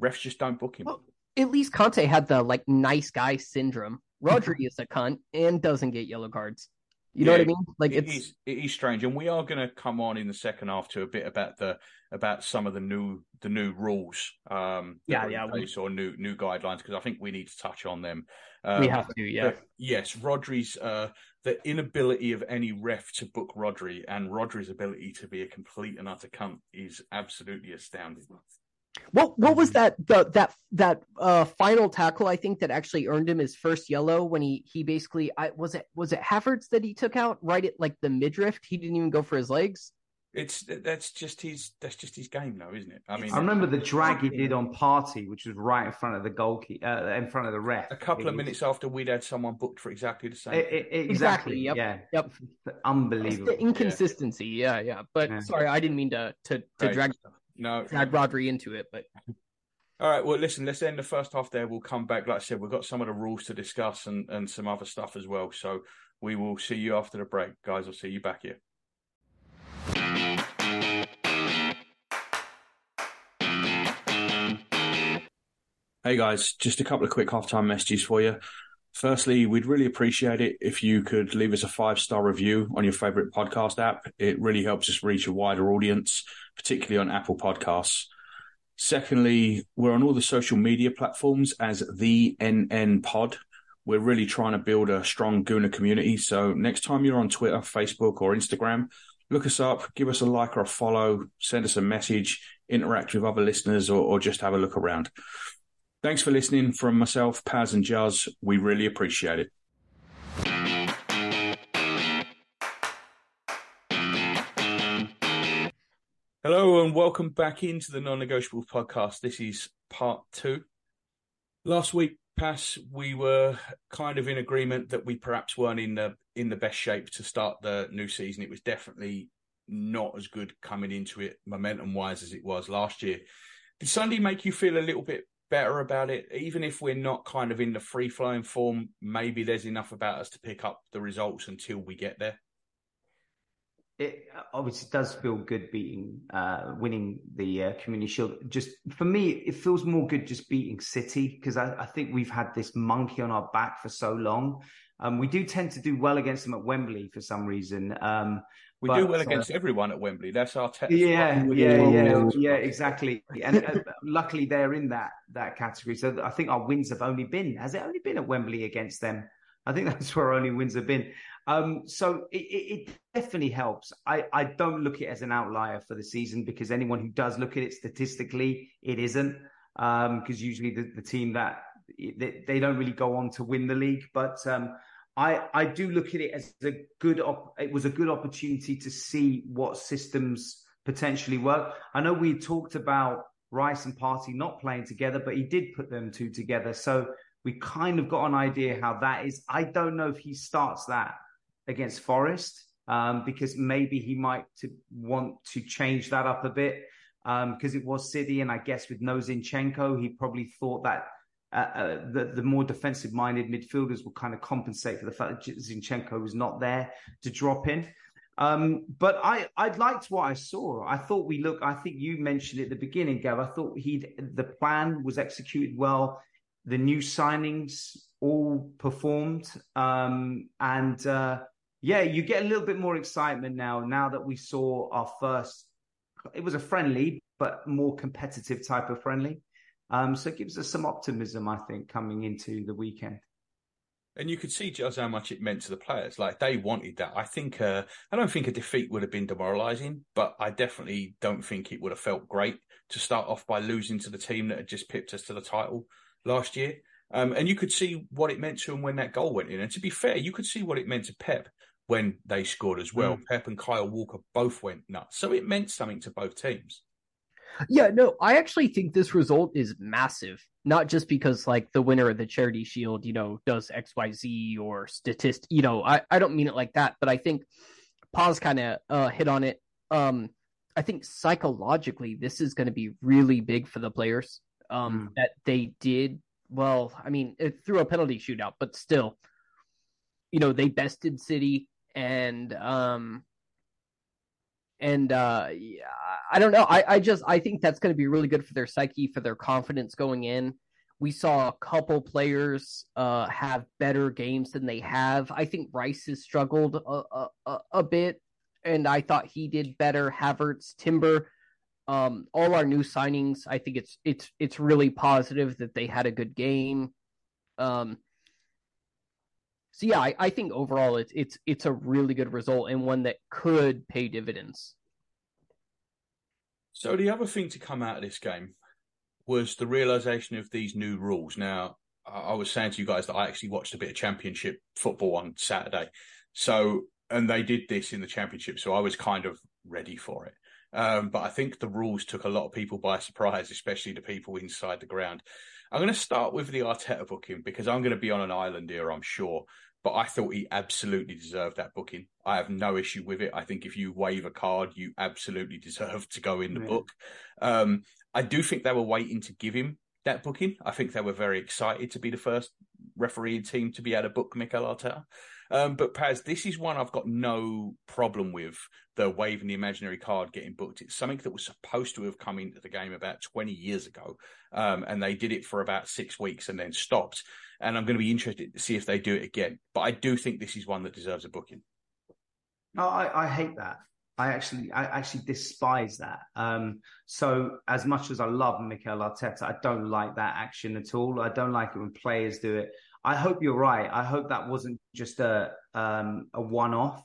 refs just don't book him. Well, at least Kante had the like nice guy syndrome. Rodri is a cunt and doesn't get yellow cards. You know Yeah, what I mean? Like It it's is it is strange, and we are going to come on in the second half to a bit about the about some of the new the new rules. Um, Yeah, yeah, we- place or new new guidelines because I think we need to touch on them. Um, we have to, yeah. Yes, Rodri's uh, the inability of any ref to book Rodri and Rodri's ability to be a complete and utter cunt is absolutely astounding. What what was that the that that uh final tackle I think that actually earned him his first yellow when he he basically I was it was it Havertz that he took out right at like the midriff he didn't even go for his legs It's that's just his that's just his game, though, isn't it? I mean, I remember the drag he did on Partey, which was right in front of the goalkeeper, uh, in front of the ref. a couple It of was- minutes after we'd had someone booked for exactly the same. It- it- Exactly, exactly. yep, Yeah. yep. It's Unbelievable. the inconsistency yeah yeah but Yeah. sorry I didn't mean to to to drag stuff. No, drag Rodri into it but All right. Well, listen, let's end the first half there. We'll come back. Like I said, we've got some of the rules to discuss and, and some other stuff as well. So we will see you after the break. Guys, I'll see you back here. Hey guys, just a couple of quick halftime messages for you. Firstly, we'd really appreciate it if you could leave us a five star review on your favorite podcast app. It really helps us reach a wider audience, particularly on Apple Podcasts. Secondly, we're on all the social media platforms as the NN Pod. We're really trying to build a strong Gooner community. So next time you're on Twitter, Facebook, or Instagram, look us up, give us a like or a follow, send us a message, interact with other listeners, or, or just have a look around. Thanks for listening from myself, Paz, and Jazz. We really appreciate it. Hello and welcome back into the Non Negotiables podcast. This is part two. Last week, Paz, we were kind of in agreement that we perhaps weren't in the in the best shape to start the new season. It was definitely not as good coming into it, momentum wise, as it was last year. Did Sunday make you feel a little bit better about it? Even if we're not kind of in the free flowing form, maybe there's enough about us to pick up the results until we get there it obviously does feel good beating, uh, winning the uh, Community Shield. Just for me, it feels more good just beating City because I, I, think we've had this monkey on our back for so long. Um, we do tend to do well against them at Wembley for some reason. Um, we but, do well uh, against uh, everyone at Wembley. That's our te- yeah, yeah, yeah, yeah, exactly. And uh, luckily, they're in that that category. So I think our wins have only been has it only been at Wembley against them? I think that's where only wins have been. Um, so it, it, definitely helps. I, I don't look at it as an outlier for the season because anyone who does look at it statistically, it isn't. Because um, usually the, the team that they, they, don't really go on to win the league, but um, I I do look at it as a good. Op- it was a good opportunity to see what systems potentially work. I know we talked about Rice and Partey not playing together, but he did put them two together. So we kind of got an idea how that is. I don't know if he starts that against Forest um, because maybe he might to want to change that up a bit because um, it was City, and I guess with no Zinchenko, he probably thought that uh, uh, the, the more defensive minded midfielders will kind of compensate for the fact that Zinchenko was not there to drop in. Um, but I, I liked what I saw. I thought we look. I think you mentioned at the beginning, Gav. I thought he the plan was executed well the new signings all performed. Um, and uh, yeah, you get a little bit more excitement now, now that we saw our first, it was a friendly, but more competitive type of friendly. Um, so it gives us some optimism, I think, coming into the weekend. And you could see just how much it meant to the players. Like they wanted that. I think uh, I don't think a defeat would have been demoralising, but I definitely don't think it would have felt great to start off by losing to the team that had just pipped us to the title last year. Um, and you could see what it meant to him when that goal went in. And to be fair, you could see what it meant to Pep when they scored as well. Mm. Pep and Kyle Walker both went nuts. So it meant something to both teams. Yeah, no, I actually think this result is massive. Not just because like the winner of the charity shield, you know, does XYZ or statist, you know, I, I don't mean it like that, but I think Paz kind of uh, hit on it. Um, I think psychologically, this is going to be really big for the players um, mm. that they did well. I mean, it, through a penalty shootout, but still, you know, they bested City and um, and uh, yeah, I don't know. I, I just I think that's going to be really good for their psyche, for their confidence going in. We saw a couple players uh, have better games than they have. I think Rice has struggled a, a, a bit, and I thought he did better. Havertz, Timber, um, all our new signings, I think it's it's it's really positive that they had a good game. Um, so yeah, I, I think overall it's it's it's a really good result and one that could pay dividends. So the other thing to come out of this game was the realization of these new rules. Now, I was saying to you guys that I actually watched a bit of championship football on Saturday. So, and they did this in the championship. So I was kind of ready for it. Um, but I think the rules took a lot of people by surprise, especially the people inside the ground. I'm going to start with the Arteta booking because I'm going to be on an island here, I'm sure. But I thought he absolutely deserved that booking. I have no issue with it. I think if you wave a card, you absolutely deserve to go in the yeah. book. Um, I do think they were waiting to give him that booking. I think they were very excited to be the first referee team to be able to book Mikel Arteta. Um, but Paz, this is one I've got no problem with the waving the imaginary card getting booked. It's something that was supposed to have come into the game about 20 years ago. Um, and they did it for about six weeks and then stopped. And I'm going to be interested to see if they do it again. But I do think this is one that deserves a booking. No, I, I hate that. I actually, I actually despise that. Um, so as much as I love Mikel Arteta, I don't like that action at all. I don't like it when players do it. I hope you're right. I hope that wasn't just a um, a one off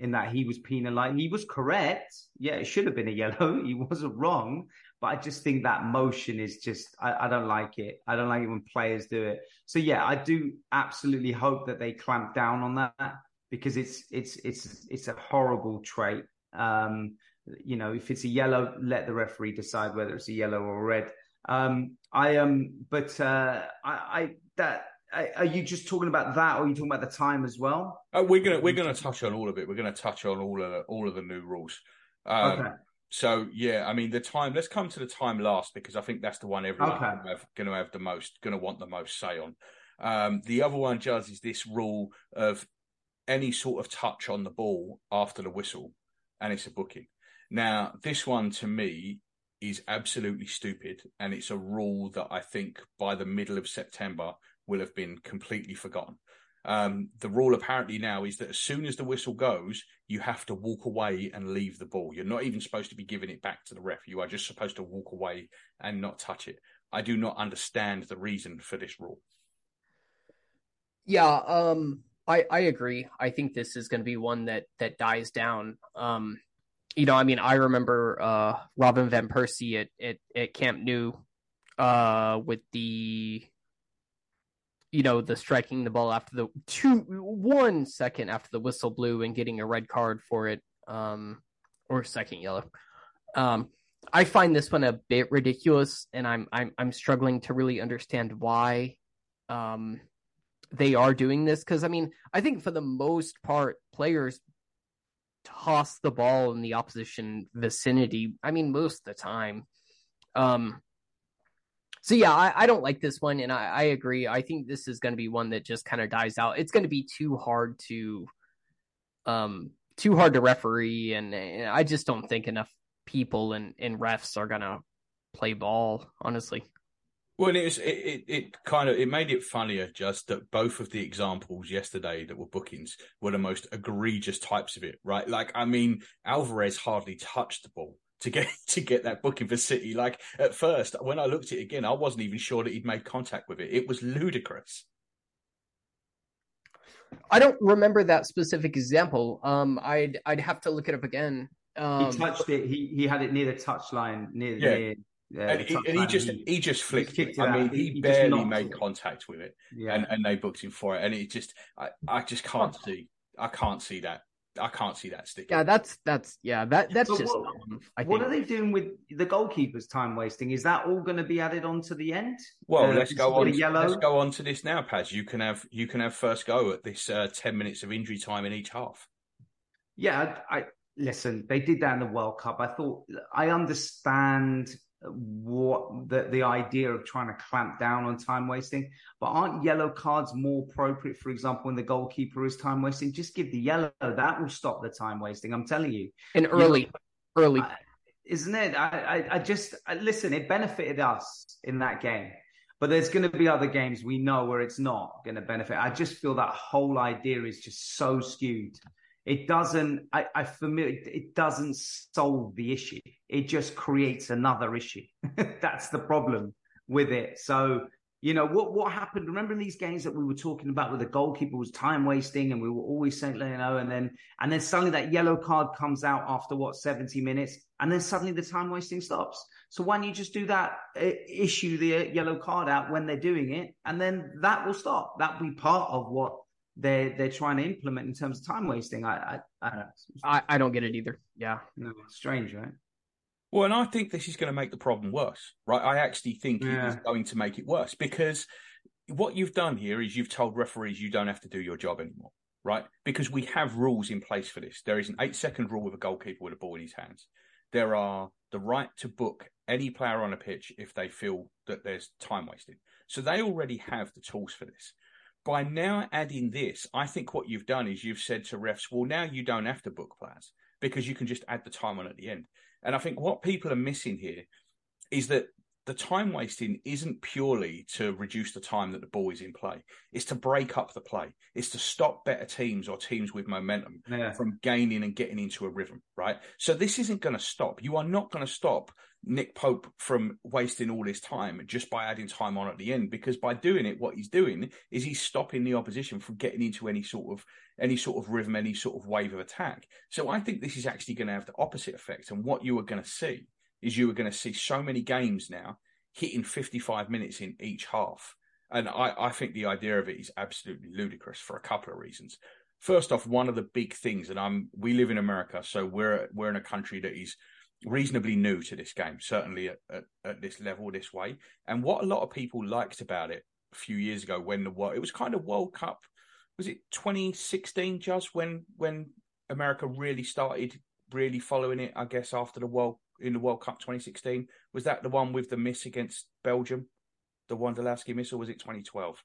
in that he was penalized. He was correct. Yeah, it should have been a yellow. He wasn't wrong. But I just think that motion is just I, I, don't like it. I don't like it when players do it. So yeah, I do absolutely hope that they clamp down on that because it's it's it's it's a horrible trait. Um, you know, if it's a yellow, let the referee decide whether it's a yellow or red. Um, I um, but uh, I, I that are you just talking about that, or are you talking about the time as well? Uh, we're gonna we're gonna touch on all of it. We're gonna touch on all of the, all of the new rules. Um, okay. So yeah, I mean the time. Let's come to the time last because I think that's the one everyone's okay. going, to have, going to have the most, going to want the most say on. Um, the other one, Judge, is this rule of any sort of touch on the ball after the whistle, and it's a booking. Now, this one to me is absolutely stupid, and it's a rule that I think by the middle of September will have been completely forgotten. Um, the rule apparently now is that as soon as the whistle goes, you have to walk away and leave the ball. You're not even supposed to be giving it back to the ref. You are just supposed to walk away and not touch it. I do not understand the reason for this rule. Yeah, um, I I agree. I think this is going to be one that that dies down. Um, you know, I mean, I remember uh, Robin van Persie at at, at Camp Nou uh, with the you know, the striking the ball after the two one second after the whistle blew and getting a red card for it, um, or second yellow. Um, I find this one a bit ridiculous, and I'm I'm I'm struggling to really understand why um they are doing this because I mean I think for the most part players toss the ball in the opposition vicinity. I mean most of the time. Um, so yeah, I, I, don't like this one, and I, I agree. I think this is going to be one that just kind of dies out. It's going to be too hard to, um, too hard to referee, and, and I just don't think enough people and, and refs are going to play ball. Honestly. Well, it, was, it, it, it kind of it made it funnier just that both of the examples yesterday that were bookings were the most egregious types of it, right? Like, I mean, Alvarez hardly touched the ball to get to get that booking for City. Like at first, when I looked at it again, I wasn't even sure that he'd made contact with it. It was ludicrous. I don't remember that specific example. Um, I'd I'd have to look it up again. Um, he touched it. He he had it near the touchline. Near yeah. Near, uh, and, he, and he, just he, he just flicked he it. I mean, he, he barely made it. contact with it, yeah. and, and they booked him for it. And it just, I, I just can't see, I can't see that I can't see that sticking. Yeah, that's that's yeah, that that's but just. What, what are they doing with the goalkeeper's time wasting? Is that all going to be added on to the end? Well, uh, let's go on. Yellow? Let's go on to this now, Paz. You can have you can have first go at this uh, ten minutes of injury time in each half. Yeah, I, I listen. They did that in the World Cup. I thought I understand what the, the idea of trying to clamp down on time wasting. But aren't yellow cards more appropriate, for example, when the goalkeeper is time wasting? Just give the yellow. That will stop the time wasting. I'm telling you. And early, you know, early. isn't it? I, I, I just, I, listen, it benefited us in that game. But there's going to be other games we know where it's not going to benefit. I just feel that whole idea is just so skewed it doesn't I, I familiar it doesn't solve the issue. It just creates another issue. That's the problem with it. So you know what what happened remember in these games that we were talking about where the goalkeeper was time wasting and we were always saying you know and then and then suddenly that yellow card comes out after what 70 minutes and then suddenly the time wasting stops. So why don't you just do that uh, issue the uh, yellow card out when they're doing it and then that will stop. That'll be part of what they're they're trying to implement in terms of time wasting. I I I don't, I, I don't get it either. Yeah, no, strange, right? Well, and I think this is going to make the problem worse, right? I actually think yeah. it is going to make it worse because what you've done here is you've told referees you don't have to do your job anymore, right? Because we have rules in place for this. There is an eight second rule with a goalkeeper with a ball in his hands. There are the right to book any player on a pitch if they feel that there's time wasted. So they already have the tools for this by now adding this, I think what you've done is you've said to refs, well, now you don't have to book players because you can just add the time on at the end. And I think what people are missing here is that the time wasting isn't purely to reduce the time that the ball is in play. It's to break up the play. It's to stop better teams or teams with momentum yeah. from gaining and getting into a rhythm, right? So this isn't going to stop. You are not going to stop Nick Pope from wasting all his time just by adding time on at the end. Because by doing it, what he's doing is he's stopping the opposition from getting into any sort of any sort of rhythm, any sort of wave of attack. So I think this is actually going to have the opposite effect. And what you are going to see is you are going to see so many games now hitting 55 minutes in each half. And I, I think the idea of it is absolutely ludicrous for a couple of reasons. First off, one of the big things, and I'm we live in America, so we're we're in a country that is reasonably new to this game, certainly at, at, at this level, this way. And what a lot of people liked about it a few years ago when the world it was kind of World Cup, was it 2016, just when when America really started really following it, I guess, after the World in the World Cup 2016. Was that the one with the miss against Belgium? The Wondolowski miss, or was it 2012?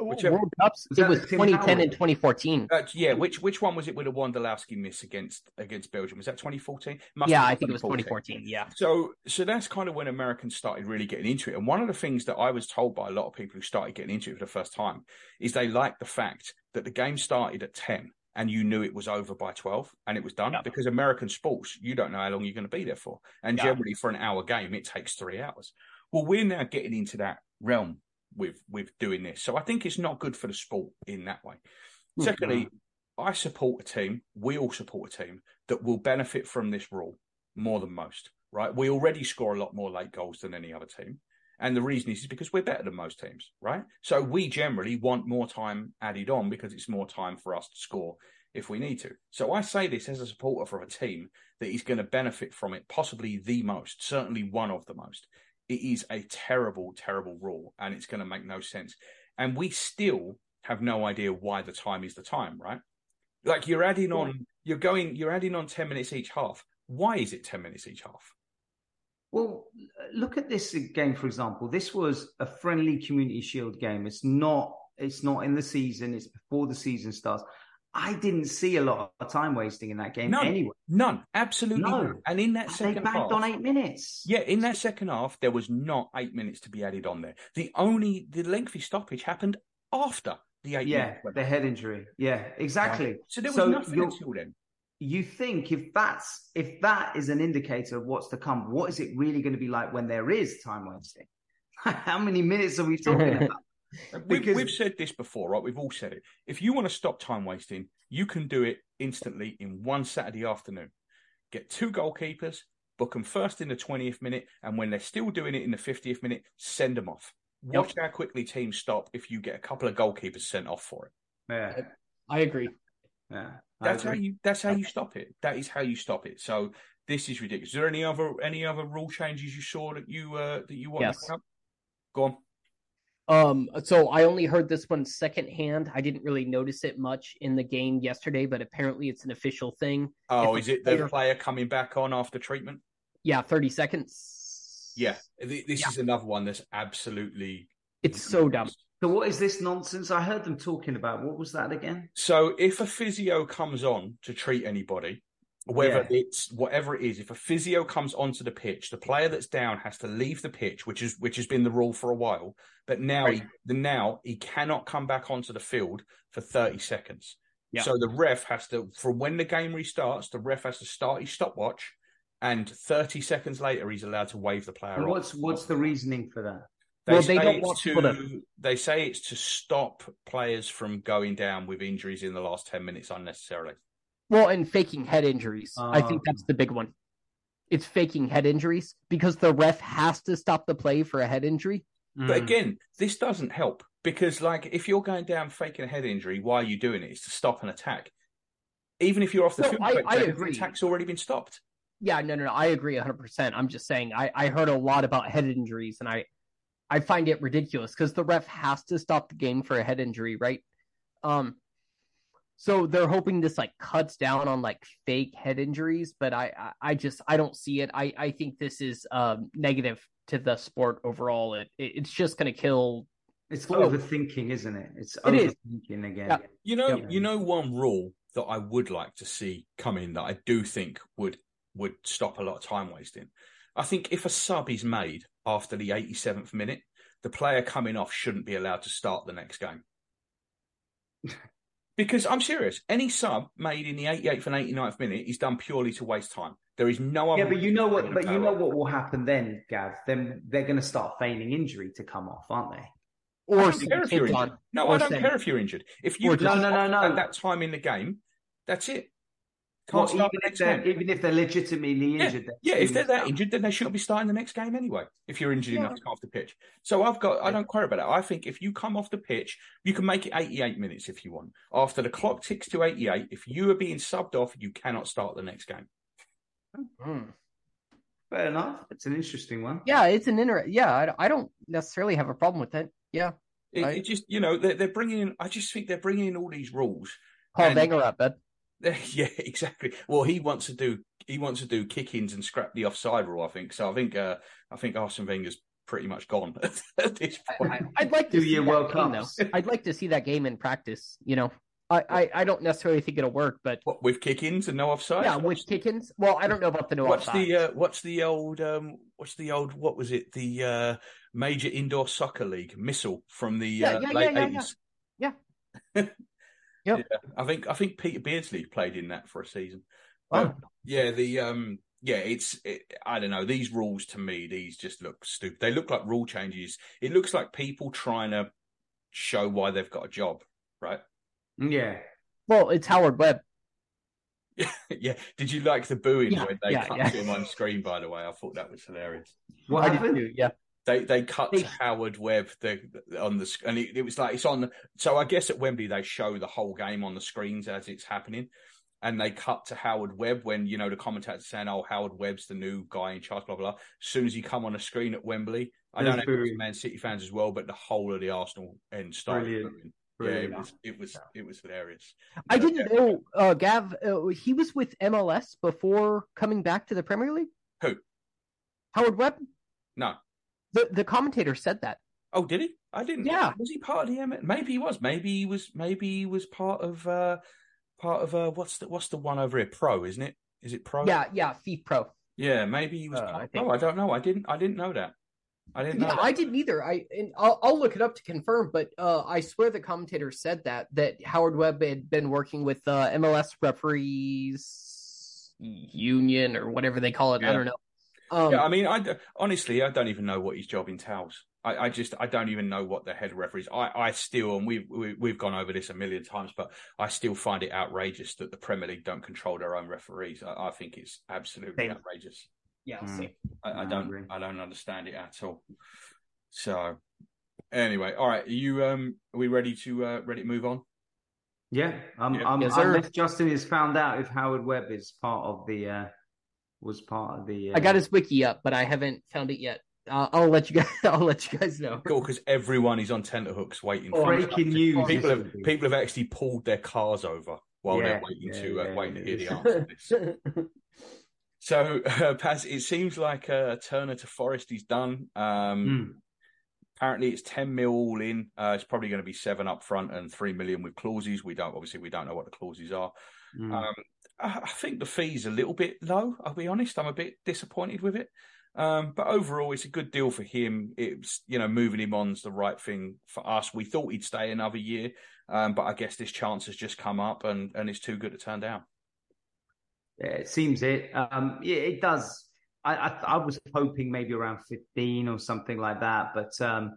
Whichever. World Cups. It was 2010 and 2014. Uh, yeah, which which one was it with a Wondolowski miss against against Belgium? Was that 2014? yeah, I think it was 2014. Yeah. So so that's kind of when Americans started really getting into it. And one of the things that I was told by a lot of people who started getting into it for the first time is they liked the fact that the game started at 10 and you knew it was over by 12 and it was done yep. because American sports, you don't know how long you're going to be there for. And yep. generally, for an hour game, it takes three hours. Well, we're now getting into that realm with with doing this. So I think it's not good for the sport in that way. Mm-hmm. Secondly, I support a team, we all support a team that will benefit from this rule more than most, right? We already score a lot more late goals than any other team. And the reason is, is because we're better than most teams, right? So we generally want more time added on because it's more time for us to score if we need to. So I say this as a supporter for a team that is going to benefit from it, possibly the most, certainly one of the most. It is a terrible, terrible rule, and it's going to make no sense. And we still have no idea why the time is the time, right? Like you're adding on, you're going, you're adding on 10 minutes each half. Why is it 10 minutes each half? Well, look at this game for example. This was a friendly Community Shield game. It's not. It's not in the season. It's before the season starts. I didn't see a lot of time wasting in that game none, anyway. None, absolutely no. none. And in that and second they bagged half, on eight minutes. Yeah, in that second half, there was not eight minutes to be added on there. The only the lengthy stoppage happened after the eight. Yeah, minutes. the head injury. Yeah, exactly. Yeah. So there was so nothing until then. You think if that's if that is an indicator of what's to come, what is it really going to be like when there is time wasting? How many minutes are we talking about? Because... We've, we've, said this before, right? We've all said it. If you want to stop time wasting, you can do it instantly in one Saturday afternoon. Get two goalkeepers, book them first in the 20th minute, and when they're still doing it in the 50th minute, send them off. Watch yep. how quickly teams stop if you get a couple of goalkeepers sent off for it. Yeah, I agree. Yeah, that's agree. how you. That's how you stop it. That is how you stop it. So this is ridiculous. Is there any other any other rule changes you saw that you uh, that you want yes. to Go on. Um, so I only heard this one secondhand. I didn't really notice it much in the game yesterday, but apparently it's an official thing. Oh, if is it player... the player coming back on after treatment? Yeah, thirty seconds. Yeah, this yeah. is another one that's absolutely. It's so dumb. So what is this nonsense? I heard them talking about. What was that again? So if a physio comes on to treat anybody, whether yeah. it's whatever it is, if a physio comes onto the pitch, the player that's down has to leave the pitch, which is which has been the rule for a while. But now right. he now he cannot come back onto the field for 30 seconds. Yeah. So the ref has to from when the game restarts, the ref has to start his stopwatch and 30 seconds later he's allowed to wave the player and what's what's the reasoning for that? They well, they don't want to. They say it's to stop players from going down with injuries in the last ten minutes unnecessarily. Well, and faking head injuries. Uh, I think that's the big one. It's faking head injuries because the ref has to stop the play for a head injury. But hmm. again, this doesn't help because, like, if you're going down faking a head injury, why are you doing it? It's to stop an attack. Even if you're off the no, field, I, I agree. the attack's already been stopped. Yeah, no, no, no. I agree 100%. I'm just saying, I, I heard a lot about head injuries, and I, I find it ridiculous because the ref has to stop the game for a head injury, right? Um, so they're hoping this like cuts down on like fake head injuries, but I, I, I just I don't see it. I, I think this is um, negative to the sport overall. It, it it's just going to kill. It's oh. overthinking, isn't it? It's it overthinking is. again. Yeah. You know, yeah. you know, one rule that I would like to see come in that I do think would would stop a lot of time wasting. I think if a sub is made after the 87th minute, the player coming off shouldn't be allowed to start the next game. Because I'm serious, any sub made in the 88th and 89th minute is done purely to waste time. There is no other. Yeah, but you know what? But you know what will happen then, Gav? Then they're going to start feigning injury to come off, aren't they? Or I don't care if you're injured. No, I don't care if you're injured. If you no, no, no, no. at that time in the game, that's it. Can't Well, even the if next they're game. even if they're legitimately injured, they're Yeah, if they're that injured, then they shouldn't be starting the next game anyway. If you're injured Yeah. enough to come off the pitch, so I've got I don't care about that. I think if you come off the pitch, you can make it 88 minutes if you want. After the clock ticks to 88, if you are being subbed off, you cannot start the next game. Hmm. Fair enough. It's an interesting one. Yeah, it's an inter. Yeah, I, I don't necessarily have a problem with it. Yeah, It, I- it just you know they're, they're bringing in. I just think they're bringing in all these rules. Paul And- Wenger up, bud. Yeah, exactly. Well, he wants to do he wants to do kick-ins and scrap the offside rule. I think so. I think uh, I think Arsene Wenger's pretty much gone at this point. I, I'd like to Do see your that World game, though. I'd like to see that game in practice. You know, I, I, I don't necessarily think it'll work, but What with kick-ins and no offside? yeah, with kick-ins. Well, I don't know about the no what's offside. the uh, what's the old um what's the old what was it the uh major indoor soccer league missile from the Yeah, uh, yeah, late yeah, yeah, 80s yeah. Yep. Yep. i think i think peter beardsley played in that for a season Oh. But, yeah the um yeah it's it, i don't know these rules to me these just look stupid they look like rule changes it looks like people trying to show why they've got a job right Yeah. Well, it's Howard Webb. yeah did you like the booing Yeah, when they yeah, cut yeah. him on screen by the way i thought that was hilarious What I did happened? too, yeah. They they cut They- to Howard Webb the, on the and it, it was like it's on. So I guess at Wembley they show the whole game on the screens as it's happening, and they cut to Howard Webb when you know the commentators saying, "Oh, Howard Webb's the new guy in charge." Blah blah. blah. As soon as he come on the screen at Wembley, I don't know There's if. Man City fans as well, but the whole of the Arsenal end started. Brilliant. Brilliant. Yeah, it was it was it was hilarious. I Yeah. didn't know, uh, Gav, uh, he was with MLS before coming back to the Premier League? Who? Howard Webb? No. The the commentator said that. Oh, did he? I didn't. Yeah. Was he part of the M? Maybe he was. Maybe he was. Maybe he was part of. uh Part of uh what's the what's the one over here? Pro, isn't it? Is it Pro? Yeah, yeah, FIFA Pro. Yeah, maybe he was. Uh, part- I think- Oh, I don't know. I didn't. I didn't know that. I didn't. Yeah, that. I didn't either. I and I'll, I'll look it up to confirm, but uh, I swear the commentator said that that Howard Webb had been working with uh, MLS referees union or whatever they call it. I don't know. Um, yeah, I mean, I d- honestly, I don't even know what his job entails. I, I just, I don't even know what the head referee is. I, I still, and we've we, we've gone over this a million times, but I still find it outrageous that the Premier League don't control their own referees. I, I think it's absolutely Same. outrageous. yeah, Mm. I, I don't, agree. I don't understand it at all. So, anyway, all right, are you um, are we ready to uh, ready to move on? Yeah. Um, Yeah. um, Yes, sir. unless Justin has found out if Howard Webb is part of the uh was part of the. Uh, I got his wiki up, but I haven't found it yet. Uh, I'll let you guys. I'll let you guys know. Cool, because everyone is on tenterhooks waiting Oh, for breaking news. People have be. people have actually pulled their cars over while they're waiting yeah, to uh, yeah, waiting to hear the answer to this. So, uh, Paz, it seems like uh, Turner to Forest is done. Um, Mm. Apparently, it's ten mil all in. Uh, it's probably going to be seven up front and three million with clauses. We don't obviously we don't know what the clauses are. Mm. Um, I, think the fee's a little bit low. I'll be honest. I'm a bit disappointed with it. Um, but overall, it's a good deal for him. It's you know moving him on's the right thing for us. We thought he'd stay another year, um, but I guess this chance has just come up, and and it's too good to turn down. Yeah, it seems it. Um, yeah, it does. I, I I was hoping maybe around fifteen or something like that, but um,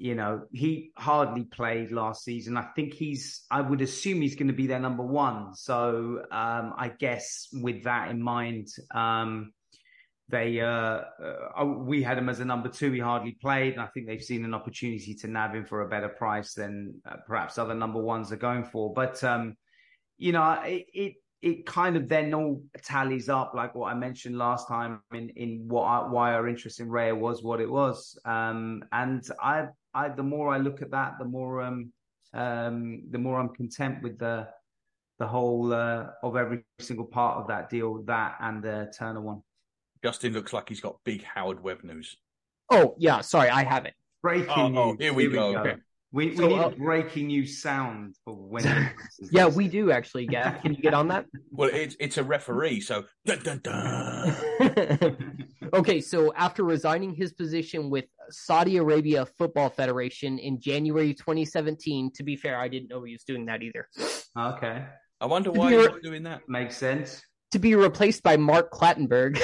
you know, he hardly played last season. I think he's. I would assume he's going to be their number one. So um, I guess with that in mind, um, they uh, uh, we had him as a number two. He hardly played, and I think they've seen an opportunity to nab him for a better price than uh, perhaps other number ones are going for. But um, you know, it, it it kind of then all tallies up like what I mentioned last time in in what why our interest in Raya was what it was. Um, and I I the more I look at that, the more um um the more I'm content with the the whole uh, of every single part of that deal, that and the Turner one. Justin looks like he's got big Howard Webb news. Oh yeah, sorry, I haven't. Breaking Oh, news. oh, here we go. Okay. We, we So, need uh, a breaking news sound for when. Yeah, we do actually, Gav. Can you get on that? Well, it's it's a referee, so dun, dun, dun. okay, so after resigning his position with Saudi Arabia Football Federation in January 2017, to be fair, I didn't know he was doing that either. Okay, I wonder why be he's re- doing that. makes sense. To be replaced by Mark Clattenburg.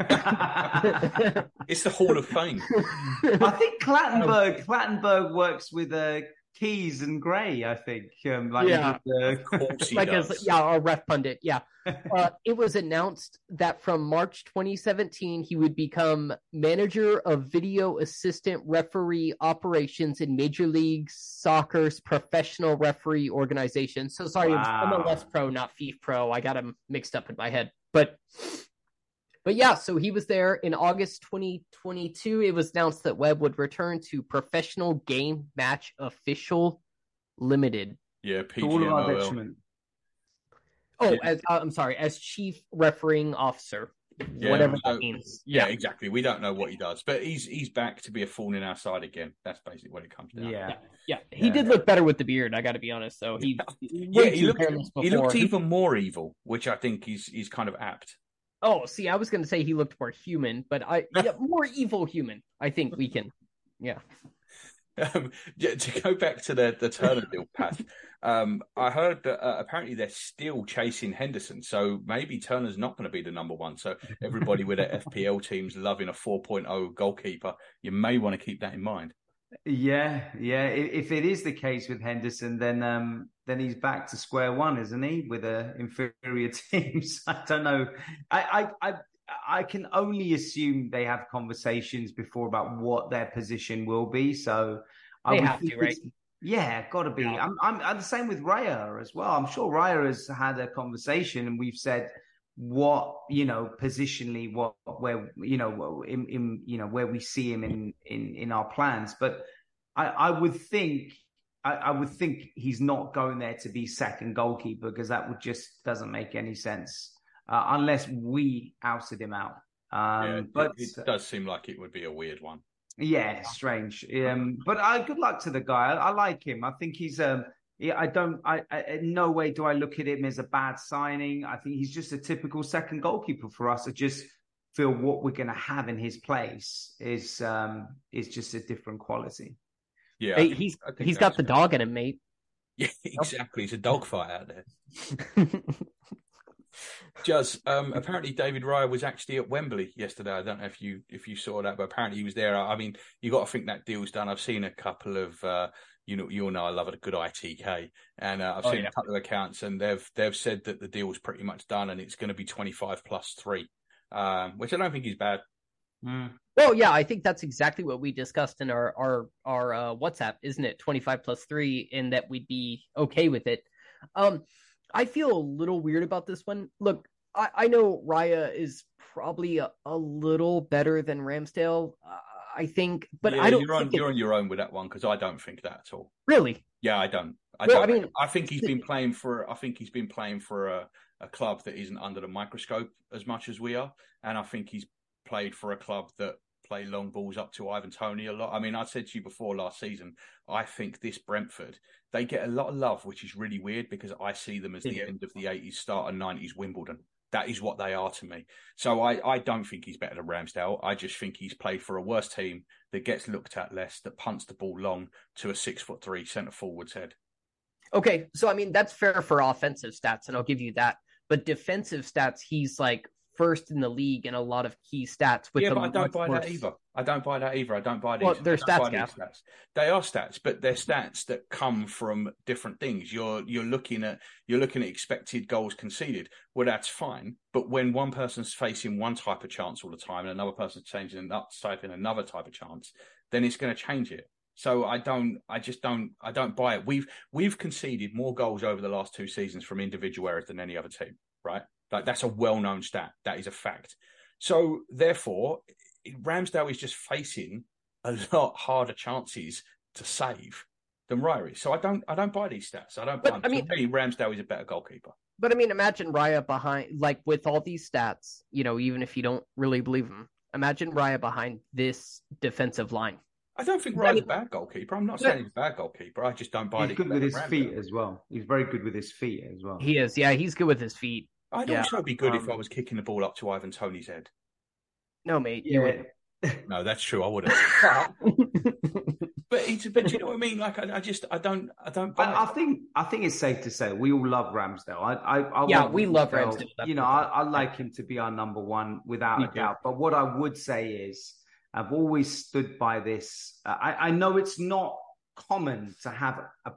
It's the Hall of Fame. I think Clattenburg Clattenburg works with uh, Keys and Gray, I think. Um, like Yeah. with Of course he like does. as yeah, a ref pundit. Yeah, uh, it was announced that from March 2017 he would become manager of video assistant referee operations in Major League Soccer's professional referee organization. So sorry, Wow. it was MLS Pro, not FIFA Pro. I got them mixed up in my head, but. But yeah, so he was there in August 2022. It was announced that Webb would return to Professional Game Match Official Limited. yeah, to all PGMOL. Oh, as uh, I'm sorry, as chief refereeing officer, Yeah, whatever that don't- means. Yeah, Yeah, exactly. We don't know what he does, but he's he's back to be a thorn in our side again. That's basically what it comes down. to. Yeah. yeah. He Yeah. did look better with the beard. I got to be honest. So he, Yeah, way he looked, he looked even more evil, which I think is is kind of apt. Oh, see, I was going to say he looked more human, but I yeah, more evil human. I think we can. Yeah. Um, yeah, to go back to the the Turner deal, Pat. Um, I heard that uh, apparently they're still chasing Henderson, so maybe Turner's not going to be the number one. So everybody with their FPL teams loving a 4.0 goalkeeper, you may want to keep that in mind. Yeah, yeah. If it is the case with Henderson, then um, then he's back to square one, isn't he? With a inferior teams. I don't know. I, I I I can only assume they have conversations before about what their position will be. So I They would have to, right? Yeah, got to be. Yeah. I'm, I'm I'm the same with Raya as well. I'm sure Raya has had a conversation, and we've said what you know positionally what where you know in, in you know where we see him in in in our plans but i i would think I, I would think he's not going there to be second goalkeeper because that would just doesn't make any sense uh, unless we ousted him out um yeah, but it, it does seem like it would be a weird one. yeah, strange. Um, but uh, good luck to the guy. I, I like him. I think he's um. Yeah, I don't. I, I in no way do I look at him as a bad signing. I think he's just a typical second goalkeeper for us. I just feel what we're going to have in his place is um is just a different quality. Yeah, I Hey, think- he's I think he's got the that's- dog in him, mate. Yeah, exactly. It's a dogfight out there. Juz, um, apparently David Raya was actually at Wembley yesterday. I don't know if you if you saw that, but apparently he was there. I mean, you got to think that deal's done. I've seen a couple of uh, you know you all know I love a good ITK, and uh, I've Oh, seen yeah. a couple of accounts, and they've they've said that the deal is pretty much done, and it's going to be twenty five plus three, um, which I don't think is bad. Well, yeah, I think that's exactly what we discussed in our our our uh, WhatsApp, isn't it? Twenty five plus three, and that we'd be okay with it. Um, I feel a little weird about this one. Look, I, I know Raya is probably a, a little better than Ramsdale. I think, but Yeah, I don't You're on you're on your own with that one because I don't think that at all. really. Yeah, I don't. I Well, don't. I mean- I think he's been playing for. I think he's been playing for a, a club that isn't under the microscope as much as we are, and I think he's played for a club that play long balls up to Ivan Toney a lot. I mean, I said to you before last season, I think this Brentford they get a lot of love, which is really weird because I see them as the end of the '80s, start of '90s Wimbledon. That is what they are to me. So I, I don't think he's better than Ramsdale. I just think he's played for a worse team that gets looked at less, that punts the ball long to a six foot three centre forward's head. Okay, so I mean that's fair for offensive stats, and I'll give you that. But defensive stats, he's like first in the league in a lot of key stats. With yeah, but I don't buy more- that either. I don't buy that either. I don't buy these. Well, they're stats, stats. They are stats, but they're stats that come from different things. You're you're looking at you're looking at expected goals conceded. Well, that's fine. But when one person's facing one type of chance all the time and another person's changing that type in another type of chance, then it's going to change it. So I don't, I just don't, I don't buy it. We've we've conceded more goals over the last two seasons from individual errors than any other team, right? Like that's a well-known stat. That is a fact. So therefore, Ramsdale is just facing a lot harder chances to save than Raya is. So I don't, I don't buy these stats. I don't. But, buy them. I mean- to me, Ramsdale is a better goalkeeper. But I mean, imagine Raya behind, like with all these stats, you know, even if you don't really believe him, imagine Raya behind this defensive line. I don't think I mean- a bad goalkeeper. I'm not Yeah. saying he's a bad goalkeeper. I just don't buy He's that good with his than feet as well. He's very good with his feet as well. He is, yeah, he's good with his feet. I'd Yeah. also be good if Um, I was kicking the ball up to Ivan Toney's head. No, mate, you yeah. No, that's true. I wouldn't. would. But it's, but do you know what I mean? Like, I, I just, I don't, I don't buy. I, I think I think it's safe to say we all love Ramsdale. I, I, I Yeah, want we love Ramsdale- Ramsdale, You know. I, I like him to be our number one without Me a too. doubt. But what I would say is, I've always stood by this. Uh, I, I know it's not common to have a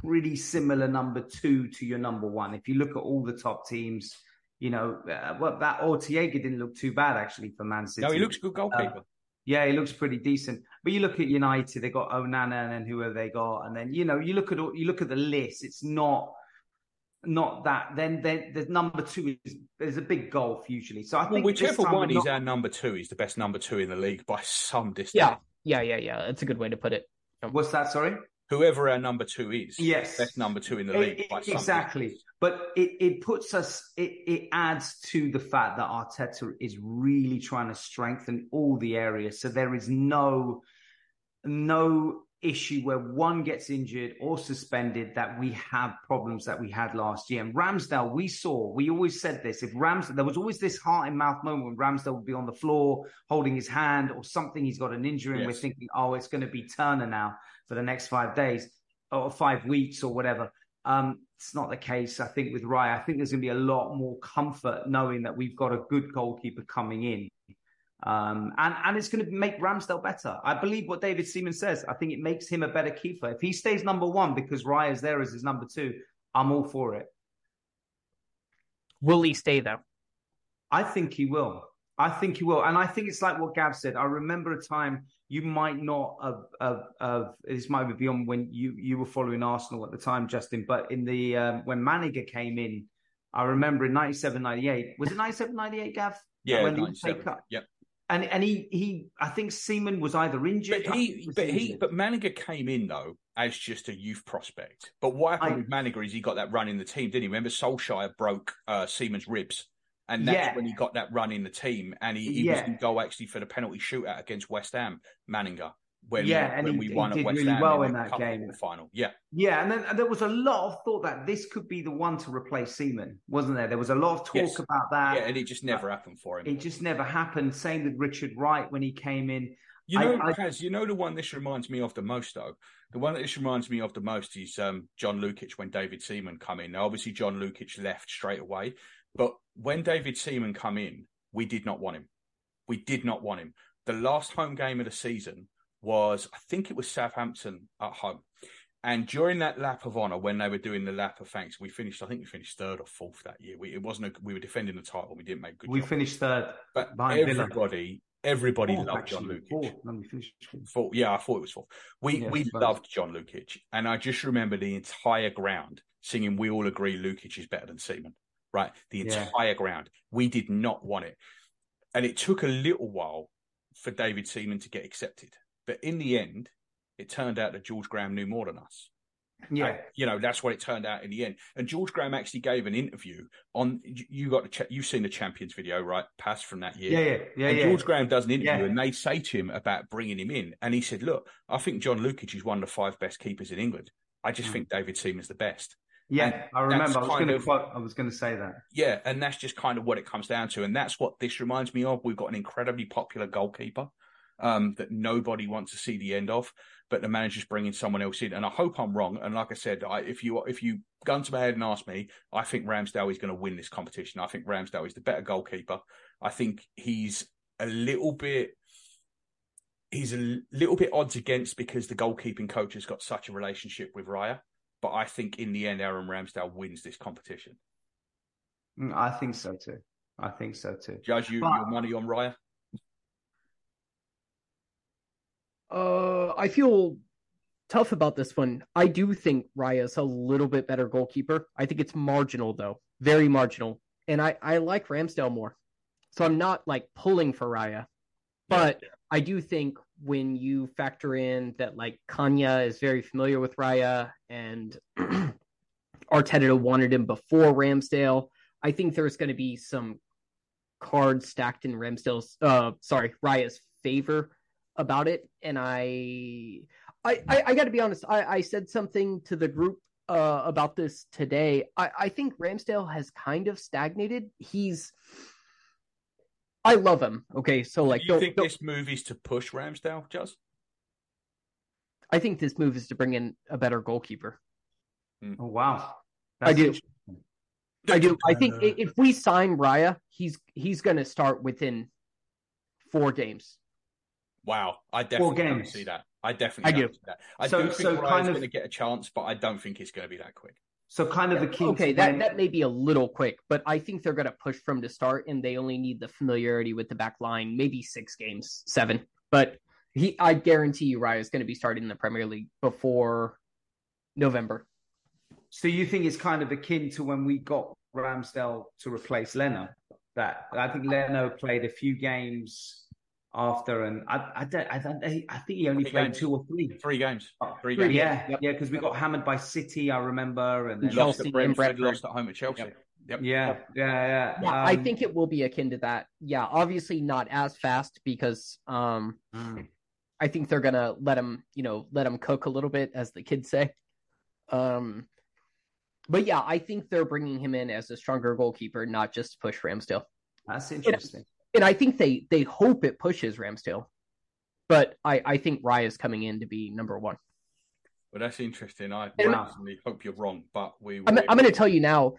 pretty similar number two to your number one. If you look at all the top teams, you know, uh, well, that Ortega didn't look too bad actually for Man City. No, he looks good goalkeeper. Uh, yeah, he looks pretty decent. But you look at United, they got Onana, and then who have they got? And then you know, you look at all, you look at the list. It's not not that. Then then the number two is there's a big gulf usually. So I well, think whichever one not... is our number two, he's the best number two in the league by some distance. Yeah, yeah, yeah, yeah. That's a good way to put it. What's that? Sorry whoever our number two is. Yes. Best number two in the league. It, exactly. But it, it puts us, it, it adds to the fact that Arteta is really trying to strengthen all the areas. So there is no, no issue where one gets injured or suspended that we have problems that we had last year. And Ramsdale, we saw, we always said this, if Ramsdale, there was always this heart in mouth moment when Ramsdale would be on the floor holding his hand or something, he's got an injury and we're thinking, oh, it's going to be Turner now for the next five days or five weeks or whatever. Um, it's not the case. I think with Raya, I think there's going to be a lot more comfort knowing that we've got a good goalkeeper coming in. Um, and, and it's going to make Ramsdale better. I believe what David Seaman says. I think it makes him a better keeper. If he stays number one because Raya's there as his number two, I'm all for it. Will he stay though? I think he will. I think he will. And I think it's like what Gav said. I remember a time you might not have, have, have this might be beyond when you, you were following Arsenal at the time, Justin, but in the um, when Manninger came in, I remember in 97, 98, was it 97, 98, Gav? Yeah, when 97. Yep. And and he he I think Seaman was either injured. But he but injured. he but Manninger came in though as just a youth prospect. But what happened I, with Manninger is he got that run in the team, didn't he? Remember Solskjaer broke uh, Seaman's ribs and that's yeah. when he got that run in the team, and he, he yeah. was in goal actually for the penalty shootout against West Ham, Manninger. When, yeah, and when he, we won he at West really Ham well in, that game. final. Yeah, yeah, and then and there was a lot of thought that this could be the one to replace Seaman, wasn't there? There was a lot of talk yes. about that. Yeah, and it just never uh, happened for him. It just never happened. Same with Richard Wright when he came in. You know, I, Paz, you know the one this reminds me of the most, though. The one that this reminds me of the most is um, John Lukic when David Seaman come in. Now, obviously, John Lukic left straight away, but when David Seaman come in, we did not want him. We did not want him. The last home game of the season was, I think it was Southampton at home. And during that lap of honour, when they were doing the lap of thanks, we finished. I think we finished third or fourth that year. We, it wasn't. A, we were defending the title. We didn't make good. We job. finished third, but everybody, everybody fourth, loved actually. John Lukic. Fourth. No, we finished fourth. Yeah, I thought it was fourth. We Yeah, we loved John Lukic, and I just remember the entire ground singing. We all agree Lukic is better than Seaman. Right, the Yeah. entire ground. We did not want it, and it took a little while for David Seaman to get accepted. But in the end, it turned out that George Graham knew more than us. Yeah, And, you know, that's what it turned out in the end. And George Graham actually gave an interview on. You got the cha- you've seen the Champions video, right? Pass from that year. yeah, yeah, yeah. and yeah. George Graham does an interview, Yeah. and they say to him about bringing him in, and he said, "Look, I think John Lukic is one of the five best keepers in England. I just Mm. think David Seaman's the best." yeah, and I remember. I was going to quote. I was going to say that. Yeah, and that's just kind of what it comes down to, and that's what this reminds me of. We've got an incredibly popular goalkeeper um, that nobody wants to see the end of, but the manager's bringing someone else in, and I hope I'm wrong. And like I said, I, if you if you gun to my head and ask me, I think Ramsdale is going to win this competition. I think Ramsdale is the better goalkeeper. I think he's a little bit. He's a little bit odds against because the goalkeeping coach has got such a relationship with Raya. But I think in the end, Aaron Ramsdale wins this competition. Mm, I think so too. I think so too. Judge, you, But- your money on Raya? Uh, I feel tough about this one. I do think Raya's a little bit better goalkeeper. I think it's marginal though, very marginal. And I I like Ramsdale more, so I'm not like pulling for Raya, but I do think when you factor in that like Caña is very familiar with Raya and Arteta wanted him before Ramsdale, I think there's going to be some cards stacked in Ramsdale's uh sorry Raya's favor about it and i i i, I gotta be honest I, I said something to the group uh about this today. I i think ramsdale has kind of stagnated. He's i love him okay? So like Do you don't- think don't- this move is to push Ramsdale, Just? i think this move is to bring in a better goalkeeper. Oh wow, I do. i do. I think Uh, if we sign raya he's he's gonna start within four games Wow, I definitely don't see that. I definitely I do. see that. I So- do think so Raya's kind of- going to get a chance, but I don't think it's going to be that quick. So kind of akin okay, that when- that may be a little quick, but I think they're going to push from to start, and they only need the familiarity with the back line, maybe six games, seven. But he, I guarantee you, Raya is going to be starting in the Premier League before November. So you think it's kind of akin to when we got Ramsdale to replace Leno? That I think Leno played a few games after, and I, I don't, I don't, I think he only Three played games. two or three. Three games. Three Three games. Yeah, Yep. yeah, because we got hammered by City, I remember, and then And Lost at Brentford, lost at home at Chelsea. Yep. Yep. yeah, yeah, yeah. Yeah, I Um, think it will be akin to that. Yeah, obviously not as fast because um, mm. I think they're gonna let him, you know, let him cook a little bit, as the kids say. Um, but yeah, I think they're bringing him in as a stronger goalkeeper, not just to push Ramsdale. that's interesting. And I think they they hope it pushes Ramsdale, but I I think Raya's coming in to be number one. Well, that's interesting. I And- personally hope you're wrong, but we. I'm I'm going to tell you now,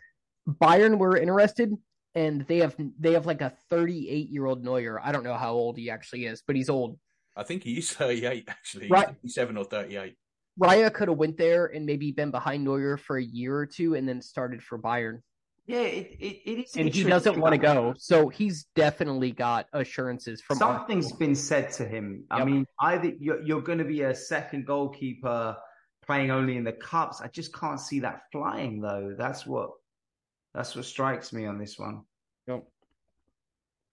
Bayern were interested, and they have they have like a 38 year old Neuer. I don't know how old he actually is, but he's old. I think he's 38 actually. Right. He's 37 or 38. Raya could have went there and maybe been behind Neuer for a year or two, and then started for Bayern. Yeah, it, it, it is. And he doesn't want to go, so he's definitely got assurances from Something's been said to him. I mean, either you're, you're going to be a second goalkeeper playing only in the cups. I just can't see that flying though. That's what that's what strikes me on this one.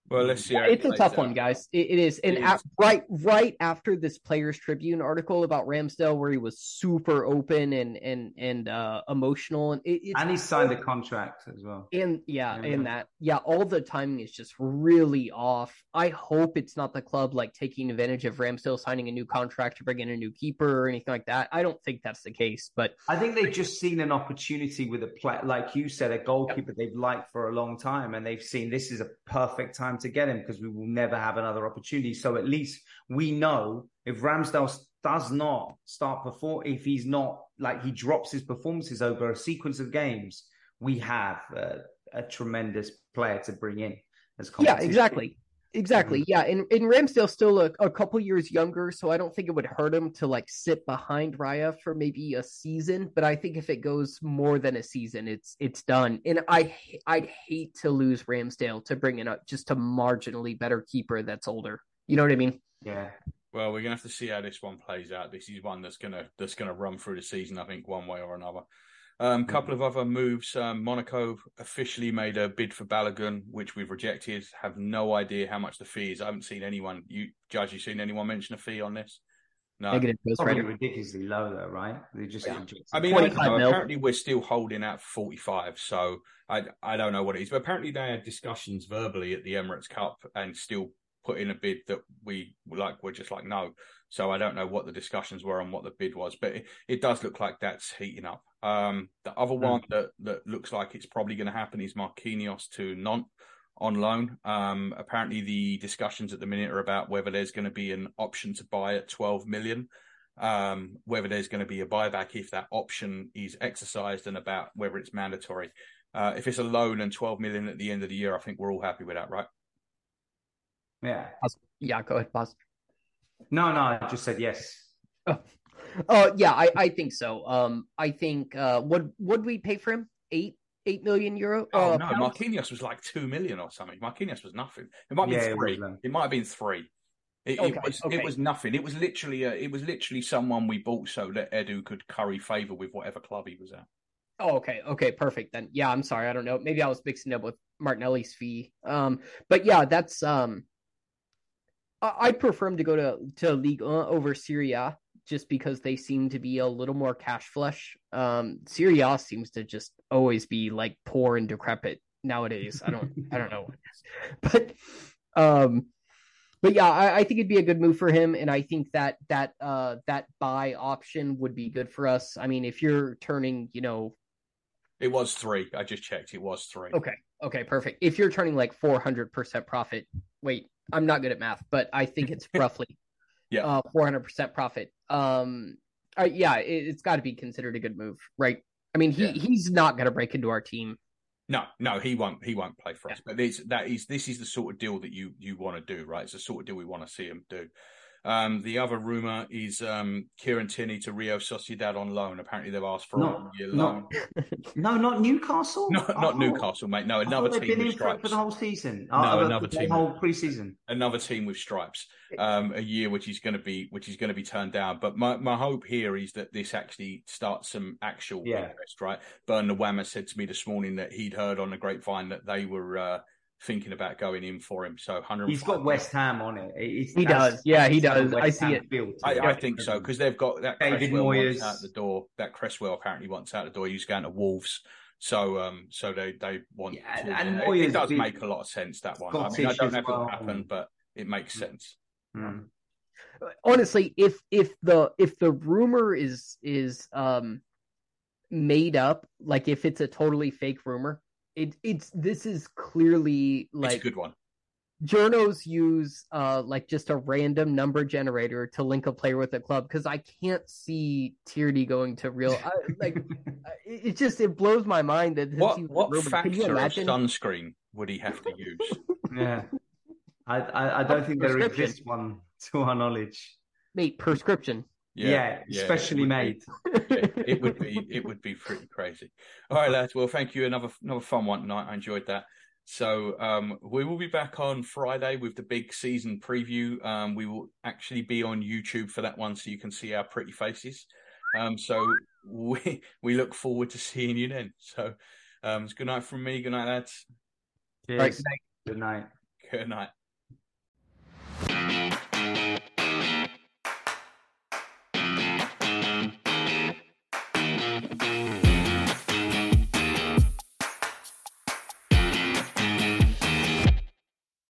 Well, let's see. It's a tough out. one, guys. It, it is, and It af- is. right, right after this Players Tribune article about Ramsdale, where he was super open and and and uh, emotional, and it, it's And he signed a contract as well. And yeah, Yeah. and that yeah, all the timing is just really off. I hope it's not the club like taking advantage of Ramsdale signing a new contract to bring in a new keeper or anything like that. I don't think that's the case, but I think they've just seen an opportunity with a play, like you said, a goalkeeper they've liked for a long time, and they've seen this is a perfect time to get him because we will never have another opportunity. So at least we know if Ramsdale does not start before, if he's not like he drops his performances over a sequence of games, we have a, a tremendous player to bring in as yeah, exactly. Exactly. Yeah. And, and Ramsdale's still a, a couple years younger, so I don't think it would hurt him to like sit behind Raya for maybe a season. But I think if it goes more than a season, it's it's done. And I I'd hate to lose Ramsdale to bring in a just a marginally better keeper that's older. You know what I mean? Yeah. Well, we're gonna have to see how this one plays out. This is one that's gonna that's gonna run through the season, I think, one way or another. Um, couple of other moves. Um, Monaco officially made a bid for Balogun, which we've rejected. Have no idea how much the fee is. I haven't seen anyone. You judge, you seen anyone mention a fee on this? No. Negative Probably ridiculously low though, right? They just Yeah. I mean. I know. apparently we're still holding out 45, so I I don't know what it is. But apparently they had discussions verbally at the Emirates Cup and still put in a bid that we like. We're just like no. So I don't know what the discussions were and what the bid was, but it, it does look like that's heating up. Um, the other one that that looks like it's probably going to happen is Marquinhos to Nantes on loan. Um, apparently the discussions at the minute are about whether there's going to be an option to buy at 12 million um, whether there's going to be a buyback if that option is exercised and about whether it's mandatory. Uh, if it's a loan and 12 million at the end of the year, I think we're all happy with that, right? Yeah. Yeah, go ahead, Paz. No, no, I just said yes. Uh yeah, I, I think so. Um I think uh what would we pay for him? Eight eight million euro? Oh, uh, no, pounds? Marquinhos was like 2 million or something. Marquinhos was nothing. It might be Yeah, it three. was, um, It might have been three. It, Okay, it was okay. it was nothing. It was literally a, it was literally someone we bought so that Edu could curry favor with whatever club he was at. Oh, okay, okay, perfect then. Yeah, I'm sorry, I don't know. Maybe I was mixing up with Martinelli's fee. Um, but yeah, that's um, I, I'd prefer him to go to to Ligue 1 over Serie A just because they seem to be a little more cash flush. Um, Serie A seems to just always be like poor and decrepit nowadays. I don't, I don't know, what it is. but um, but yeah, I, I think it'd be a good move for him, and I think that that uh that buy option would be good for us. I mean, if you're turning, you know, It was three. I just checked. It was three. Okay. Okay, perfect. If you're turning like 400% profit, wait, I'm not good at math, but I think it's roughly Yeah. uh 400% profit. Um uh, yeah, it, it's got to be considered a good move, right? I mean, he Yeah. he's not going to break into our team. No, no, he won't. He won't play for us. But this, that is, this is the sort of deal that you you want to do, right? It's the sort of deal we want to see him do. Um, the other rumor is um, Kieran Tierney to Real Sociedad on loan. Apparently, they've asked for Not- a year not- loan. No, not Newcastle. No, not thought- Newcastle, mate. No, another thought team been with in for, for the whole season. No, Uh, the- another the team. whole preseason. another team with stripes um a year which is going to be which is going to be turned down but my my hope here is that this actually starts some actual Yeah. interest right Bernard Wammer said to me this morning that he'd heard on the grapevine that they were uh thinking about going in for him so 100 He's got West Ham on it. It's- He does. Yeah, he it's does. I see Ham it. feel to I. I think so because they've got that David Cresswell Moyes. out the door. That Cresswell apparently wants out the door. He's going to Wolves, so um, so they they want. Yeah, to, and it- Moyes it does be- make a lot of sense that one. I mean, I don't know if it'll happen, but it makes sense. Mm. honestly if if the if the rumor is is um made up like if it's a totally fake rumor it it's this is clearly it's a like good one. journos use uh like just a random number generator to link a player with a club because i can't see tierney going to real I, like it, it just it blows my mind that this What is a what rumor. Can you factor of sunscreen would he have to use? Yeah. I, I, I don't think there Prescription. exists one to our knowledge. mate prescription Yeah, yeah, specially it made. Be, yeah, it would be it would be pretty crazy. All right, lads. Well, thank you. Another another fun one tonight. I enjoyed that. So um, we will be back on Friday with the big season preview. Um, we will actually be on YouTube for that one, so you can see our pretty faces. Um, so we we look forward to seeing you then. So um, it's good night from me. Good night, lads. Cheers. Right, Good night. Good night.